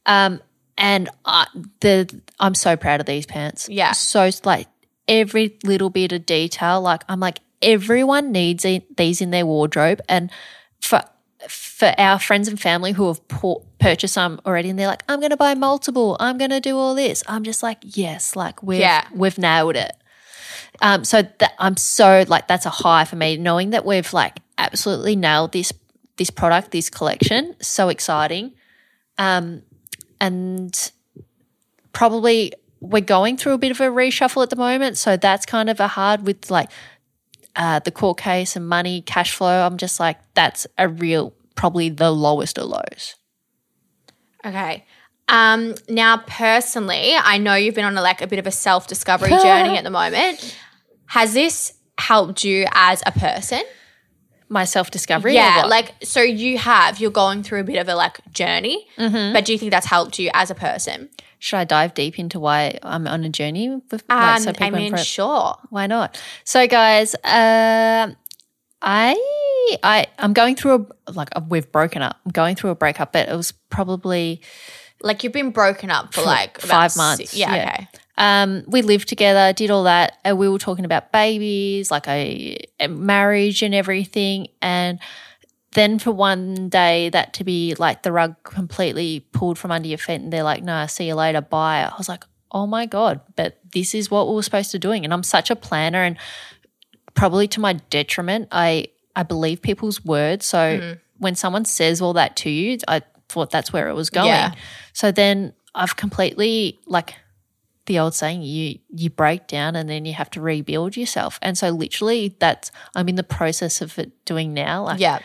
um, and I, the I'm so proud of these pants. Yeah. so like every little bit of detail. Like I'm like everyone needs it, these in their wardrobe, and for for our friends and family who have pu- purchased some already, and they're like, I'm going to buy multiple. I'm going to do all this. I'm just like, yes, like we've Yeah. we've nailed it. Um, so that I'm so like that's a high for me, knowing that we've like absolutely nailed this this product, this collection. So exciting. Um, and probably we're going through a bit of a reshuffle at the moment. So that's kind of a hard with like uh, the court case and money, cash flow. I'm just like, that's a real, probably the lowest of lows. Okay. Um, now, personally, I know you've been on a, like a bit of a self discovery [LAUGHS] journey at the moment. Has this helped you as a person? My self discovery. yeah, like so you have you're going through a bit of a like journey, but do you think that's helped you as a person? should I dive deep into why I'm on a journey? With, Um, like, so I mean, sure. Why not? So, guys, um I I I'm going through a like uh, we've broken up. I'm going through a breakup, but it was probably Like you've been broken up for like five months. yeah, okay. Um, we lived together, did all that, and we were talking about babies, like a, a marriage and everything. And then for one day, that to be like the rug completely pulled from under your feet, and they're like, "No, see you later, bye." I was like, "Oh my god!" But this is what we were supposed to doing, and I'm such a planner, and probably to my detriment, I I believe people's words. So Mm-hmm. when someone says all that to you, I thought that's where it was going. Yeah. So then I've completely like the old saying you you break down and then you have to rebuild yourself. And so literally that's I'm in the process of it doing now. Like Yeah.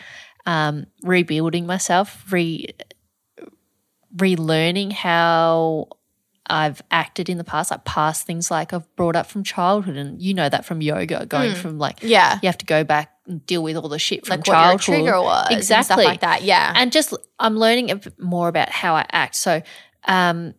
um rebuilding myself, re relearning how I've acted in the past, like past things like I've brought up from childhood and you know that from yoga, going from like Mm. Yeah. you have to go back and deal with all the shit from Like what your childhood. trigger was Exactly. stuff like that. Yeah. And just I'm learning a bit more about how I act. So um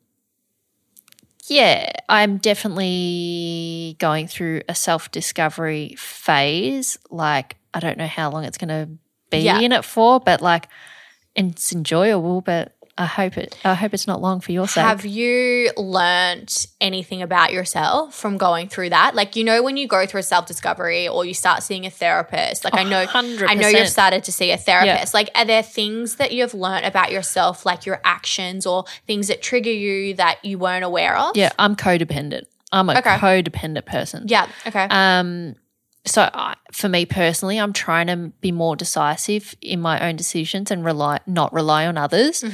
yeah, I'm definitely going through a self-discovery phase. Like I don't know how long it's going to be Yeah. in it for, but like it's enjoyable, but I hope it I hope it's not long for your sake. Have you learnt anything about yourself from going through that? Like, you know, when you go through a self discovery or you start seeing a therapist, like I know, 100%. I know you've started to see a therapist. Like, are there things that you've learnt about yourself, like your actions or things that trigger you that you weren't aware of? yeah, I'm codependent. I'm a Okay. codependent person. Yeah. Okay. Um, so I, for me personally, I'm trying to be more decisive in my own decisions and rely not rely on others.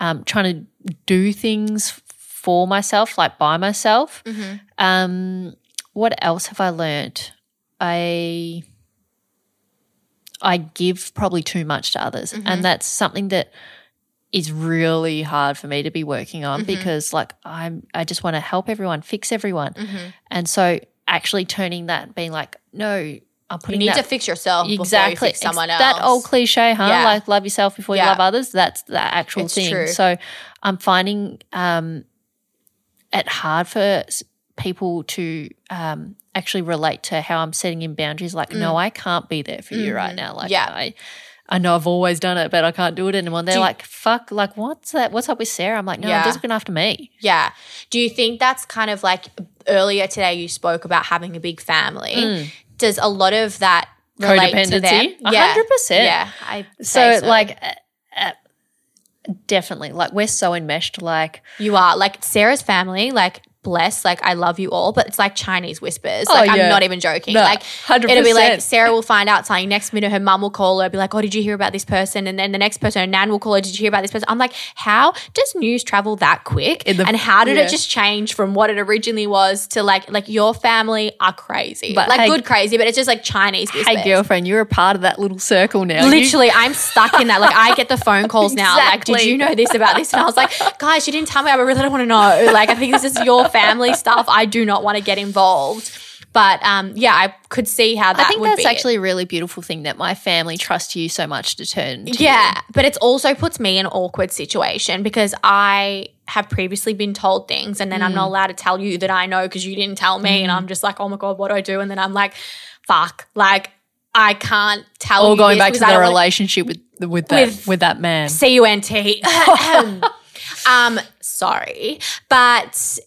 Um, trying to do things for myself, like by myself. Um, what else have I learned? I I give probably too much to others. Mm-hmm. And that's something that is really hard for me to be working on Mm-hmm. because like I'm I just want to help everyone, fix everyone. Mm-hmm. And so actually turning that being like, no, I'm putting. It in. You need that to fix yourself before you exactly fix someone else. That old cliche, huh? Yeah. Like love yourself before Yeah. you love others. That's the actual It's thing. true. So I'm finding um, it hard for people to um, actually relate to how I'm setting in boundaries. Like, no, I can't be there for you right now. Like, Mm. Mm-hmm. Yeah. I. I know I've always done it, but I can't do it anymore. They're like, "Fuck! Like, what's that? What's up with Sarah?" I'm like, "No, Yeah. I'm just looking after me." Yeah. Do you think that's kind of like earlier today you spoke about having a big family? Does a lot of that relate to them? Mm. Codependency? A hundred percent. Yeah. I So, say like, uh, uh, definitely, like, we're so enmeshed. Like, you are like Sarah's family, like bless, like I love you all, but it's like Chinese whispers. Oh, Like I'm not even joking. No, like 100%. it'll be like Sarah will find out something. Next minute her mum will call her, be like, Oh, did you hear about this person? And then the next person, her nan will call her, Did you hear about this person? I'm like, How does news travel that quick? The- and how did yeah. it just change from what it originally was to like like your family are crazy. But like hey- good crazy, but it's just like Chinese whispers. hey, girlfriend, you're a part of that little circle now. You- Literally, I'm stuck in that. Like, I get the phone calls now. Like, did you know this about this? And I was like, guys, you didn't tell me. I really don't want to know. Like, I think this is your family stuff. I do not want to get involved. But um, yeah, I could see how that I think would that's be it. actually a really beautiful thing that my family trusts you so much to turn. To Yeah, but it also puts me in an awkward situation because I have previously been told things and then I'm Mm. not allowed to tell you that I know because you didn't tell me. And I'm just like, oh my God, what do I do? And then I'm like, fuck, like I can't tell Or you. going back to the relationship with with that With- with, that man. C U N T. [LAUGHS] Um, sorry, but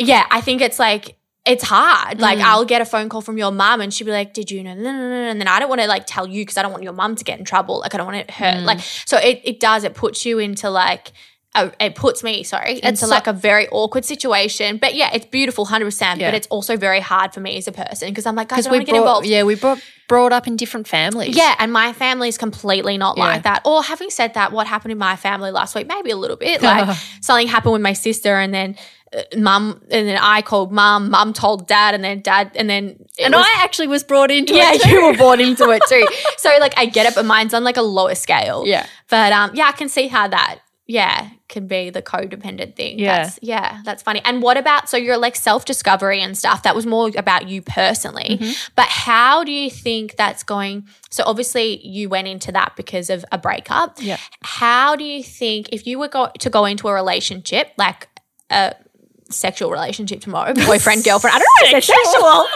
yeah, I think it's like it's hard. Like Mm. I'll get a phone call from your mum, and she'll be like, "Did you know?" No, no, no, no. And then I don't want to like tell you because I don't want your mum to get in trouble. Like I don't want it hurt. Mm. Like so, it it does. It puts you into like. A, it puts me, sorry, into so- like a very awkward situation. But yeah, it's beautiful, hundred percent. Yeah. But it's also very hard for me as a person because I'm like, guys, I don't want to get involved. yeah, we brought brought up in different families. Yeah, and my family is completely not Yeah. like that. Or having said that, what happened in my family last week? Maybe a little bit. Like [LAUGHS] something happened with my sister, and then mum, and then I called mum. Mum told dad, and then dad, and then and was- I actually was brought into yeah, it. too. you were born [LAUGHS] into it too. so like I get it, but mine's on like a lower scale. Yeah. but um, yeah, I can see how that. Yeah, can be the codependent thing. Yeah. That's, yeah, that's funny. And what about so you're like self discovery and stuff? That was more about you personally. Mm-hmm. But how do you think that's going? So obviously you went into that because of a breakup. Yeah. How do you think if you were go- to go into a relationship, like a sexual relationship tomorrow, boyfriend, [LAUGHS] girlfriend? I don't know. If it's sexual.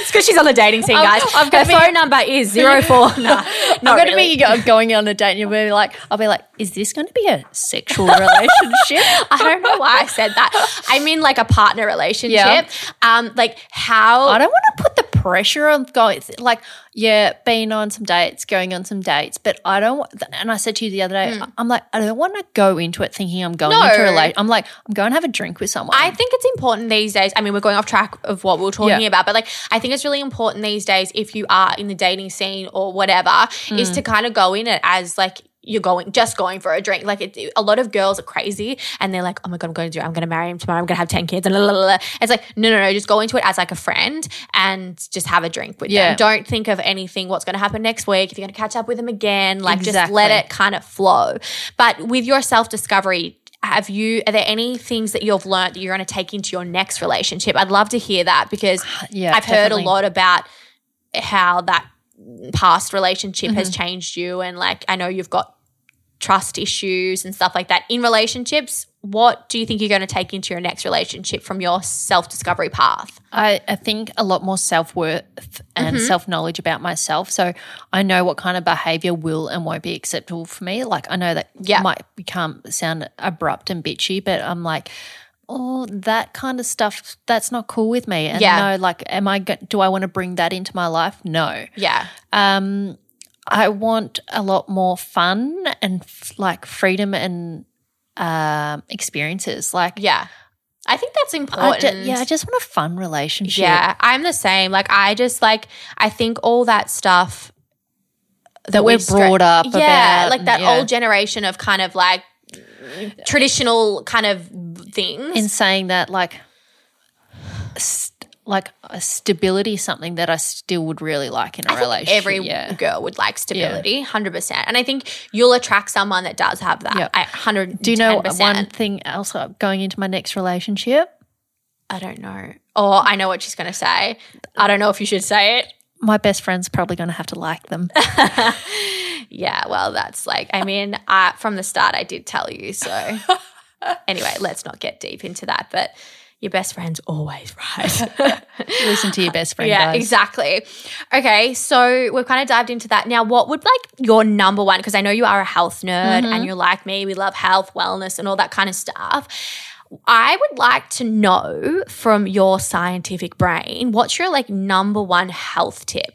it's because she's on the dating scene, guys. I'm Her gonna be- phone number is zero [LAUGHS] four. No, I'm going to really. be going on a date and you'll be like, I'll be like, is this going to be a sexual [LAUGHS] relationship? I don't know why I said that. I mean, like a partner relationship. Yeah. Um, like how? I don't want to put the pressure on going like yeah, being on some dates, going on some dates, but I don't. And I said to you the other day, I'm like, I don't want to go into it thinking I'm going. No. into a. I'm like, I'm going to have a drink with someone. I think it's important these days. I mean, we're going off track of what we're talking Yeah. about, but like, I think it's really important these days if you are in the dating scene or whatever, is Hmm. to kind of go in it as like you're going just going for a drink. Like, it, a lot of girls are crazy and they're like, oh my god, I'm going to do, it. I'm going to marry him tomorrow. I'm going to have ten kids and la, la, la, la. It's like, no, no, no, just go into it as like a friend and just have a drink with Yeah. them. Don't think of anything what's going to happen next week if you're going to catch up with them again. Like, just let it kind of flow. But with your self discovery, have you are there any things that you've learned that you're going to take into your next relationship? I'd love to hear that because Yeah, I've heard a lot about how that past relationship has Mm-hmm. changed you and like I know you've got trust issues and stuff like that in relationships. What do you think you're going to take into your next relationship from your self discovery path? I, I think a lot more self worth and Mm-hmm. self knowledge about myself. So I know what kind of behavior will and won't be acceptable for me. Like I know that Yeah. might become sound abrupt and bitchy, but I'm like, oh, that kind of stuff that's not cool with me. And Yeah. no, like, am I? Do I want to bring that into my life? No. Yeah. Um, I want a lot more fun and f- like freedom and um, experiences. Like, Yeah. I think that's I important. ju- yeah, I just want a fun relationship. Yeah, I'm the same. Like I just like I think all that stuff that we're we stra- brought up Yeah, about, like that yeah. old generation of kind of like traditional kind of things. in saying that like st- like a stability something that I still would really like in a I relationship. every yeah. girl would like stability, hundred percent. And I think you'll attract someone that does have that. Yeah. I hundred. Do you know one thing else uh, going into my next relationship? I don't know. Oh, I know what she's going to say. I don't know if you should say it. My best friend's probably going to have to like them. [LAUGHS] Yeah, well, that's like, I mean, I, from the start, I did tell you. So, [LAUGHS] anyway, let's not get deep into that. But your best friend's always right. [LAUGHS] Listen to your best friend, yeah, guys. exactly. Okay, so we've kind of dived into that. Now, what would like your number one? Because I know you are a health nerd Mm-hmm. and you're like me. We love health, wellness, and all that kind of stuff. I would like to know from your scientific brain, what's your like number one health tip?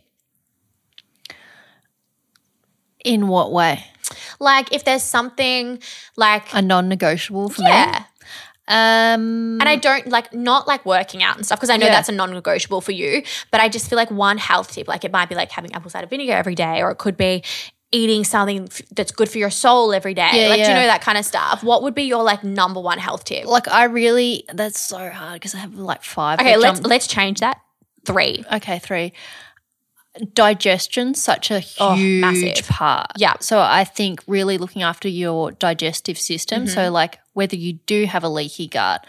In what way? Like if there's something like A non-negotiable for yeah. me. Um, And I don't like not like working out and stuff because I know Yeah. that's a non-negotiable for you. But I just feel like one health tip, like it might be like having apple cider vinegar every day, or it could be eating something that's good for your soul every day. Yeah, like do you know that kind of stuff? What would be your like number one health tip? like I really that's so hard because I have like five. Okay, let's let's change that. Three. Okay, three. Digestion, such a Oh, huge massive. part. Yeah. So I think really looking after your digestive system. Mm-hmm. So like whether you do have a leaky gut.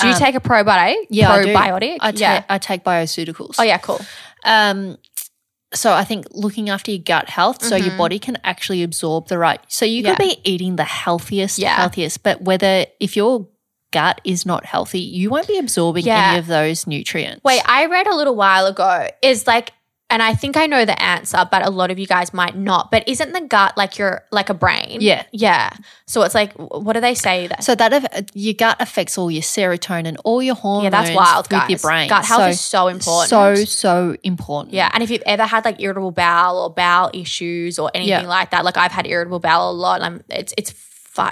Do you um, take a probiotic? Yeah, I do. probiotic. I take yeah. I take bioceuticals. Oh yeah, cool. Um, so I think looking after your gut health, so your body can actually absorb the right. So you could Mm-hmm. Yeah. be eating the healthiest, Yeah. healthiest, but whether if your gut is not healthy, you won't be absorbing Yeah. any of those nutrients. Wait, I read a little while ago is like, and I think I know the answer, but a lot of you guys might not. But isn't the gut like your like a brain? Yeah. yeah. So it's like, what do they say that? So that aff- uh, your gut affects all your serotonin, all your hormones. Yeah, that's wild, guys. your brain. Gut health So- is so important. So so important. yeah, and if you've ever had like irritable bowel or bowel issues or anything Yeah. like that, like I've had irritable bowel a lot. And I'm it's it's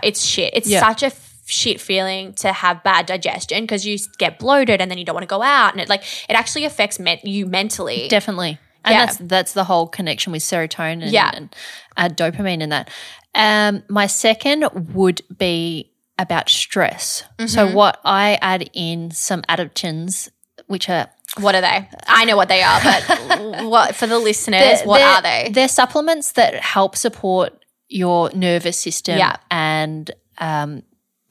it's shit. It's Yeah. such a shit feeling to have bad digestion because you get bloated and then you don't want to go out and it like it actually affects men- you mentally. definitely. And Yeah. that's that's the whole connection with serotonin Yeah. and uh, dopamine and that. Um, my second would be about stress. Mm-hmm. So what I add in some adaptogens, which are what are they? I know what they are, but [LAUGHS] what for the listeners? they're- what they're- are they? They're supplements that help support your nervous system Yeah. and um,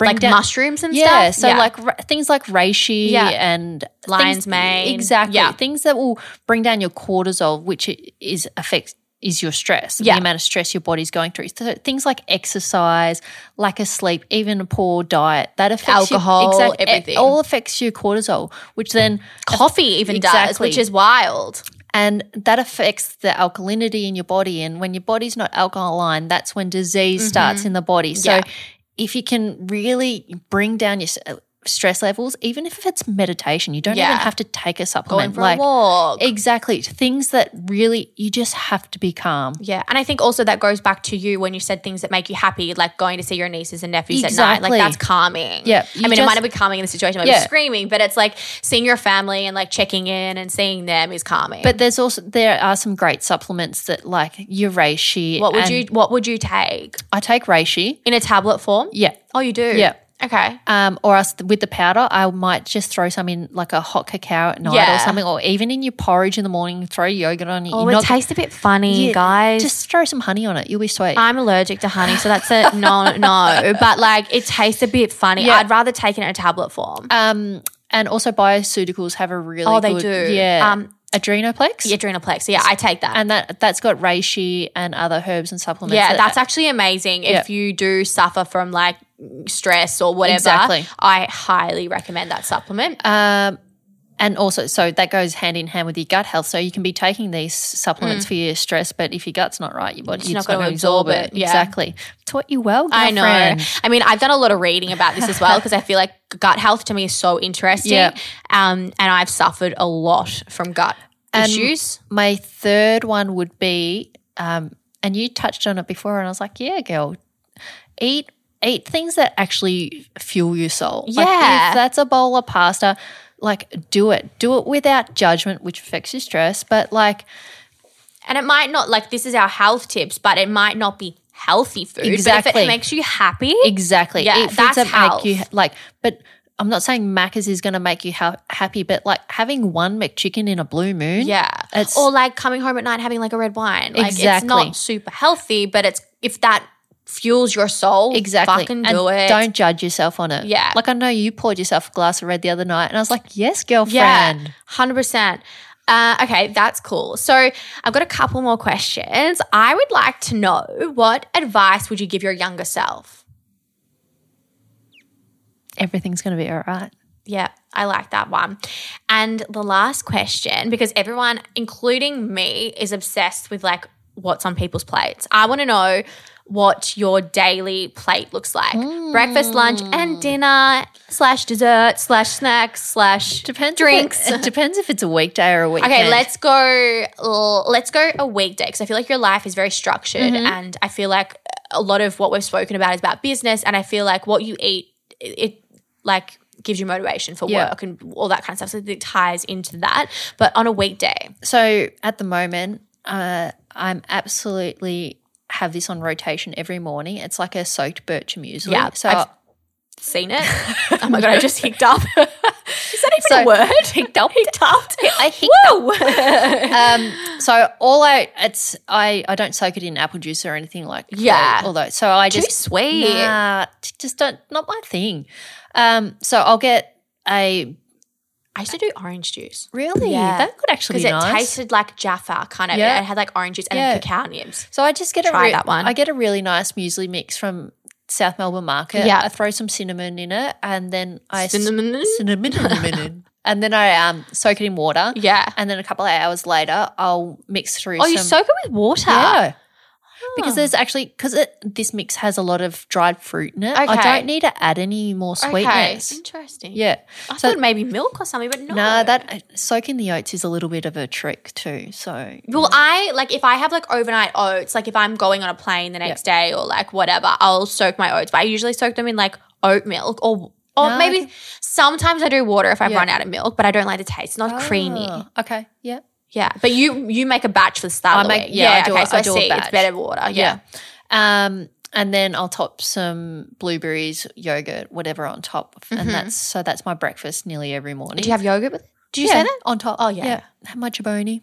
Like down mushrooms and yeah, stuff. so like ra- things like reishi Yeah. and Lion's things- mane. exactly Yeah. things that will bring down your cortisol, which is affects is your stress, Yeah. the amount of stress your body's going through. So things like exercise, lack of sleep, even a poor diet, that affects your- Alcohol, exact- everything. It all affects your cortisol, which then coffee even does, Exactly. which is wild. and that affects the alkalinity in your body. And when your body's not alkaline, that's when disease starts in the body. So Mm-hmm. Yeah. If you can really bring down your uh, stress levels, even if it's meditation, you don't Yeah. even have to take a supplement. Going for a walk. exactly things that really you just have to be calm. Yeah, and I think also that goes back to you when you said things that make you happy, like going to see your nieces and nephews at night. Like that's calming. Yeah, I mean, it might not be calming in the situation, like Yeah. You're screaming, but it's like seeing your family and like checking in and seeing them is calming. But there's also there are some great supplements that like your reishi. what would you What would you take I take reishi. in a tablet form? Yeah. Oh, you do. Yeah. Okay. Um, or else with the powder, I might just throw some in like a hot cacao at night Yeah. or something, or even in your porridge in the morning, throw yogurt on it. Oh, You're it not- tastes a bit funny, Yeah, guys. Just throw some honey on it. You'll be sweet. I'm allergic to honey, so that's a no, [LAUGHS] no. But like, it tastes a bit funny. Yeah. I'd rather take it in a tablet form. um, and also bioceuticals have a really Oh, they good- do. Yeah. Um, Adrenoplex. The Adrenalplex. Yeah, I take that. And that that's got reishi and other herbs and supplements. Yeah, that- that's actually amazing. Yeah. If you do suffer from like stress or whatever, Exactly. I highly recommend that supplement. Um, and also, so that goes hand in hand with your gut health. So you can be taking these supplements for your stress, but if your gut's not right, your body's Mm. not not gonna absorb it. it. Yeah. Exactly. Taught you well, I know. I mean, I've done a lot of reading about this as well [LAUGHS] because I feel like gut health to me is so interesting. Yeah. Um, and I've suffered a lot from gut And- issues. My third one would be, um, and you touched on it before, and I was like, yeah, girl, eat eat things that actually fuel your soul. Like, Yeah. if that's a bowl of pasta, like do it. Do it without judgment, which affects your stress, but like And it might not like this is our health tips, but it might not be healthy food. But if it makes you happy, exactly. Yeah, eat that's that health. make you like. But I'm not saying Macca's is going to make you ha- happy, but like having one McChicken in a blue moon. Yeah. It's- or like coming home at night having like a red wine. Like it's Exactly. not super healthy, but it's if that fuels your soul, Exactly. fucking and do it. Don't judge yourself on it. Yeah. Like I know you poured yourself a glass of red the other night, and I was like, yes, girlfriend. Yeah, hundred percent. Uh, okay, that's cool. So I've got a couple more questions. I would like to know what advice would you give your younger self? Everything's going to be all right. Yeah, I like that one. And the last question, because everyone, including me, is obsessed with like what's on people's plates. I want to know what your daily plate looks like breakfast, lunch, and dinner, slash dessert, slash snacks, slash Depends. drinks. If it, it [LAUGHS] depends if it's a weekday or a [LAUGHS] weekend. Okay, let's go. Let's go a weekday because I feel like your life is very structured, Mm-hmm. and I feel like a lot of what we've spoken about is about business, and I feel like what you eat, it, it like gives you motivation for Yeah. work and all that kind of stuff. So it ties into that. But on a weekday, So at the moment, uh, I'm absolutely have this on rotation every morning. It's like a soaked Bircher muesli. Yeah, So I've- seen it. oh my god, I just hicked up. [LAUGHS] is that even So- a word? [LAUGHS] hicked up. hicked up. [LAUGHS] I hicked Woo! um, so all I it's I I don't soak it in apple juice or anything like Yeah. all those. So I Too just sweet. nah, just don't not my thing. Um, so I'll get a I used to do orange juice. really Yeah. that could actually Because be it nice. tasted like Jaffa, kind of. Yeah. It had like orange juice and Yeah. cacao nibs. So I just get a Try re- that one. I get a really nice muesli mix from South Melbourne Market. Yeah. I throw some cinnamon in it, and then I s- Cinnamon? cinnamon, cinnamon, [LAUGHS] and then I um soak it in water. Yeah. And then a couple of hours later, I'll mix through. Oh, you soak it with water. yeah. Because there's actually because this mix has a lot of dried fruit in it. Okay. I don't need to add any more sweetness. Okay. Interesting. Yeah. I So- thought maybe milk or something, but no. Nah, that uh, soaking the oats is a little bit of a trick too. So Well, I like if I have like overnight oats, like if I'm going on a plane the next day or like whatever, I'll soak my oats. But I usually soak them in like oat milk or or No, maybe okay. sometimes I do water if I've Yeah. run out of milk, but I don't like the taste. It's not creamy. Oh, Okay. Yeah. Yeah, but you you make a batch for the start I make- week. yeah, I do okay, a- so I I, do a see it's better water. Yeah. Um, and then I'll top some blueberries, yogurt, whatever on top, and that's so that's my breakfast nearly every morning. Do you have yogurt with it? Do you yeah, say that? on top? Oh, yeah. yeah. Have my Chobani.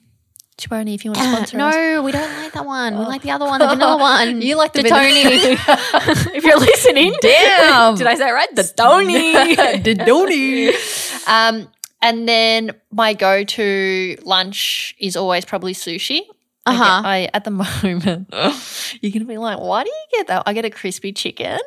Chobani, if you want to [GASPS] sponsor us. No, we don't like that one. We like the other one, the vanilla [LAUGHS] one. You like the Tony. [LAUGHS] [LAUGHS] if you're listening, Damn. did I say it right? The Tony. the Donny. Um, and then my go-to lunch is always probably sushi. I Uh-huh. I, at the [LAUGHS] moment, you're gonna be like, why do you get that? I get a crispy chicken,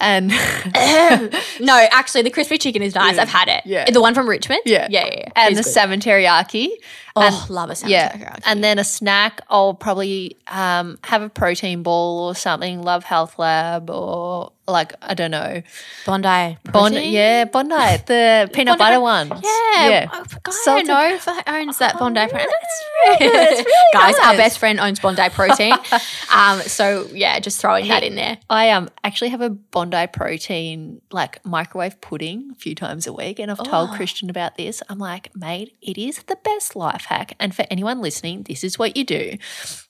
and [LAUGHS] no, actually, the crispy chicken is nice. I've had it. Yeah. the one from Richmond. Yeah. yeah, yeah. yeah. and the good. salmon teriyaki. Oh, and- love a salmon Yeah, teriyaki. and then a snack. I'll probably um, have a protein ball or something. Love Health Lab or like I don't know. Bondi. Bondi, protein? yeah, Bondi, the [LAUGHS] peanut Bondi butter one. Yeah, yeah. I God, So I don't know if I owns that Bondi. Pro- really. It's [LAUGHS] really Guys, our best friend owns Bondi Protein. [LAUGHS] um, so yeah, just throwing that in there. I um actually have a Bondi protein like microwave pudding a few times a week, and I've told Oh. Christian about this. I'm like, mate, it is the best life hack. And for anyone listening, this is what you do.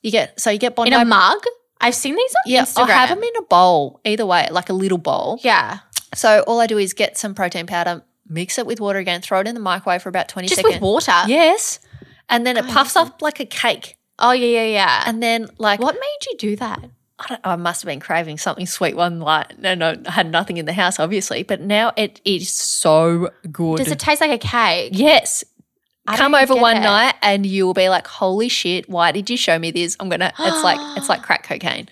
You get so you get Bondi In a mug. I've seen these on Yeah, Instagram. I'll have them in a bowl. Either way, like a little bowl. yeah, So all I do is get some protein powder, mix it with water again, throw it in the microwave for about twenty just seconds. with water. Yes, and then it puffs up like a cake. Oh yeah, yeah, yeah. And then like what made you do that? I, don't, I must have been craving something sweet one night. No, no, I had nothing in the house, obviously, but now it is so good. Does it taste like a cake? yes. I Come over one it. night and you will be like, "Holy shit! Why did you show me this?" I'm gonna. It's like [GASPS] it's like crack cocaine.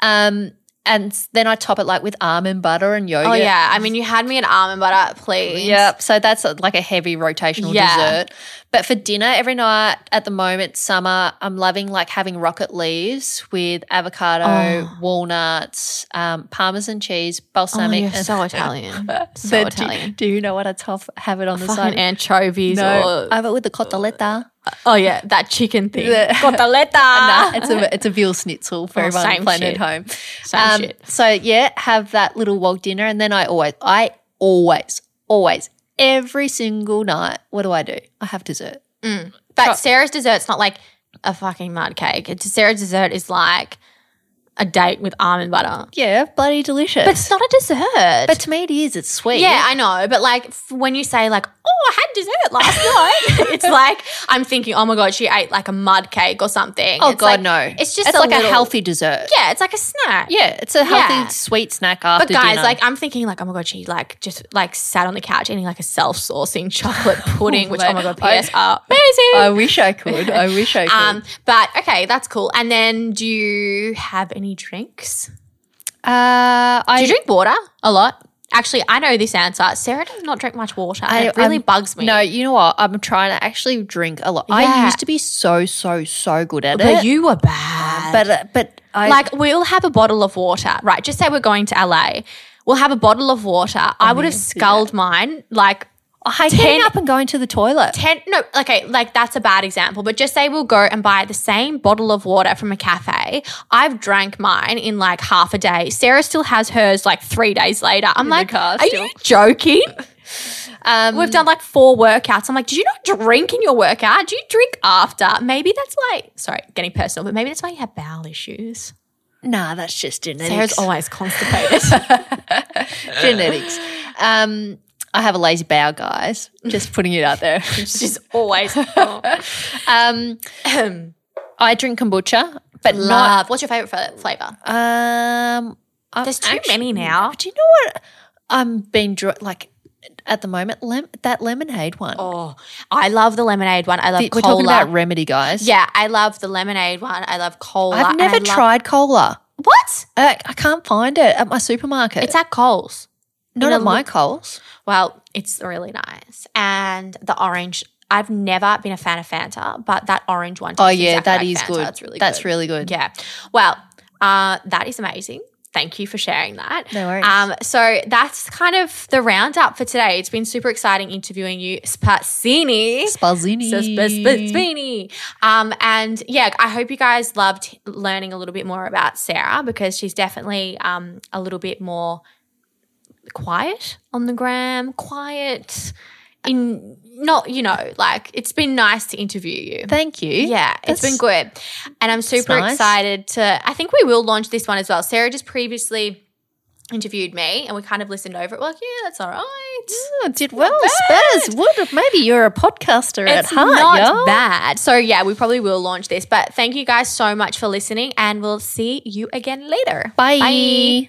Um, and then I top it like with almond butter and yogurt. Oh yeah. I mean, you had me at almond butter, please. Yep. So that's like a heavy rotational Yeah. dessert. But for dinner every night at the moment, summer, I'm loving like having rocket leaves with avocado, Oh. walnuts, um, parmesan cheese, Oh, balsamic. you're and- so [LAUGHS] Italian. [LAUGHS] so Then do- Italian. Do, you know what I top have it on the Fucking side? anchovies no, or I have it with the cotoletta. oh yeah, that chicken thing. The- [LAUGHS] Cotoletta. Nah, it's a it's a veal schnitzel for Oh, everyone playing at home. Same Um, shit. So yeah, have that little wog dinner, and then I always, I always, always, every single night, what do I do? I have dessert. Mm. But Sarah's dessert's not like a fucking mud cake. It's- Sarah's dessert is like a date with almond butter. Yeah, bloody delicious. But it's not a dessert. But to me, it is. It's sweet. yeah, I know. But like f- when you say like, oh, I had dessert last [LAUGHS] night, [LAUGHS] it's like I'm thinking, oh my god, she ate like a mud cake or something. Oh It's God, like- no. It's just it's a like little- a healthy dessert. Yeah, it's like a snack. Yeah, it's a healthy Yeah. sweet snack after But guys, dinner. like I'm thinking, like, oh my god, she like just like sat on the couch eating like a self-saucing chocolate [LAUGHS] pudding, which oh my god, I- PS are amazing. I wish I could. I wish I could. um, but okay, that's cool. And then, do you have any drinks? uh, I Do you drink water a lot? Actually, I know this answer. Sarah does not drink much water. I- it really I'm- bugs me. No, you know what? I'm trying to actually drink a lot. I used to be so so so good at but it. you were bad. but uh, but I like we'll have a bottle of water, right? Just say we're going to LA. We'll have a bottle of water. I would have sculled mine like I ten- getting up and going to the toilet. 10 no okay like that's a bad example but just say we'll go and buy the same bottle of water from a cafe. I've drank mine in like half a day. Sarah still has hers like three days later. I'm like car are still. you joking? [LAUGHS] Um, we've done like four workouts. I'm like did you not drink in your workout? Do you drink after? Maybe that's why sorry getting personal but maybe that's why you have bowel issues. Nah, that's just genetics. sarah's always constipated. [LAUGHS] Genetics. Um, I have a lazy bowel, guys. Just putting it out there. [LAUGHS] she's always Um, [CLEARS THROAT] I drink kombucha, but not. love what's your favorite fa- flavor Um, I'm There's too many now. Do you know what? I'm being dr- like at the moment lem- that lemonade one. Oh, I love the lemonade one. I love The- cola. We're talking about remedy, guys. yeah, I love the lemonade one. I love cola. I've and never I love- tried cola. What? Uh, I can't find it at my supermarket. It's at Coles. Not at my li- Coles. Well, it's really nice. And the orange. I've never been a fan of Fanta, but that orange one. Oh yeah, exactly that like is Fanta. good. That's really good. That's good. really good. Yeah. Well, uh, that is amazing. Thank you for sharing that. No worries. Um, so that's kind of the roundup for today. It's been super exciting interviewing you, Spazzini. Spazzini. Spazzini. Um, and yeah, I hope you guys loved learning a little bit more about Sarah because she's definitely um, a little bit more quiet on the gram, quiet in not, you know, like it's been nice to interview you. Thank you. Yeah, it's been good. And I'm super nice. excited to I think we will launch this one as well. Sarah just previously interviewed me and we kind of listened over it. We're like, yeah, that's all right. Oh, did well, Spaz. What? Maybe you're a podcaster at It's heart, not y'all. bad. So yeah, we probably will launch this. But thank you guys so much for listening, and we'll see you again later. Bye.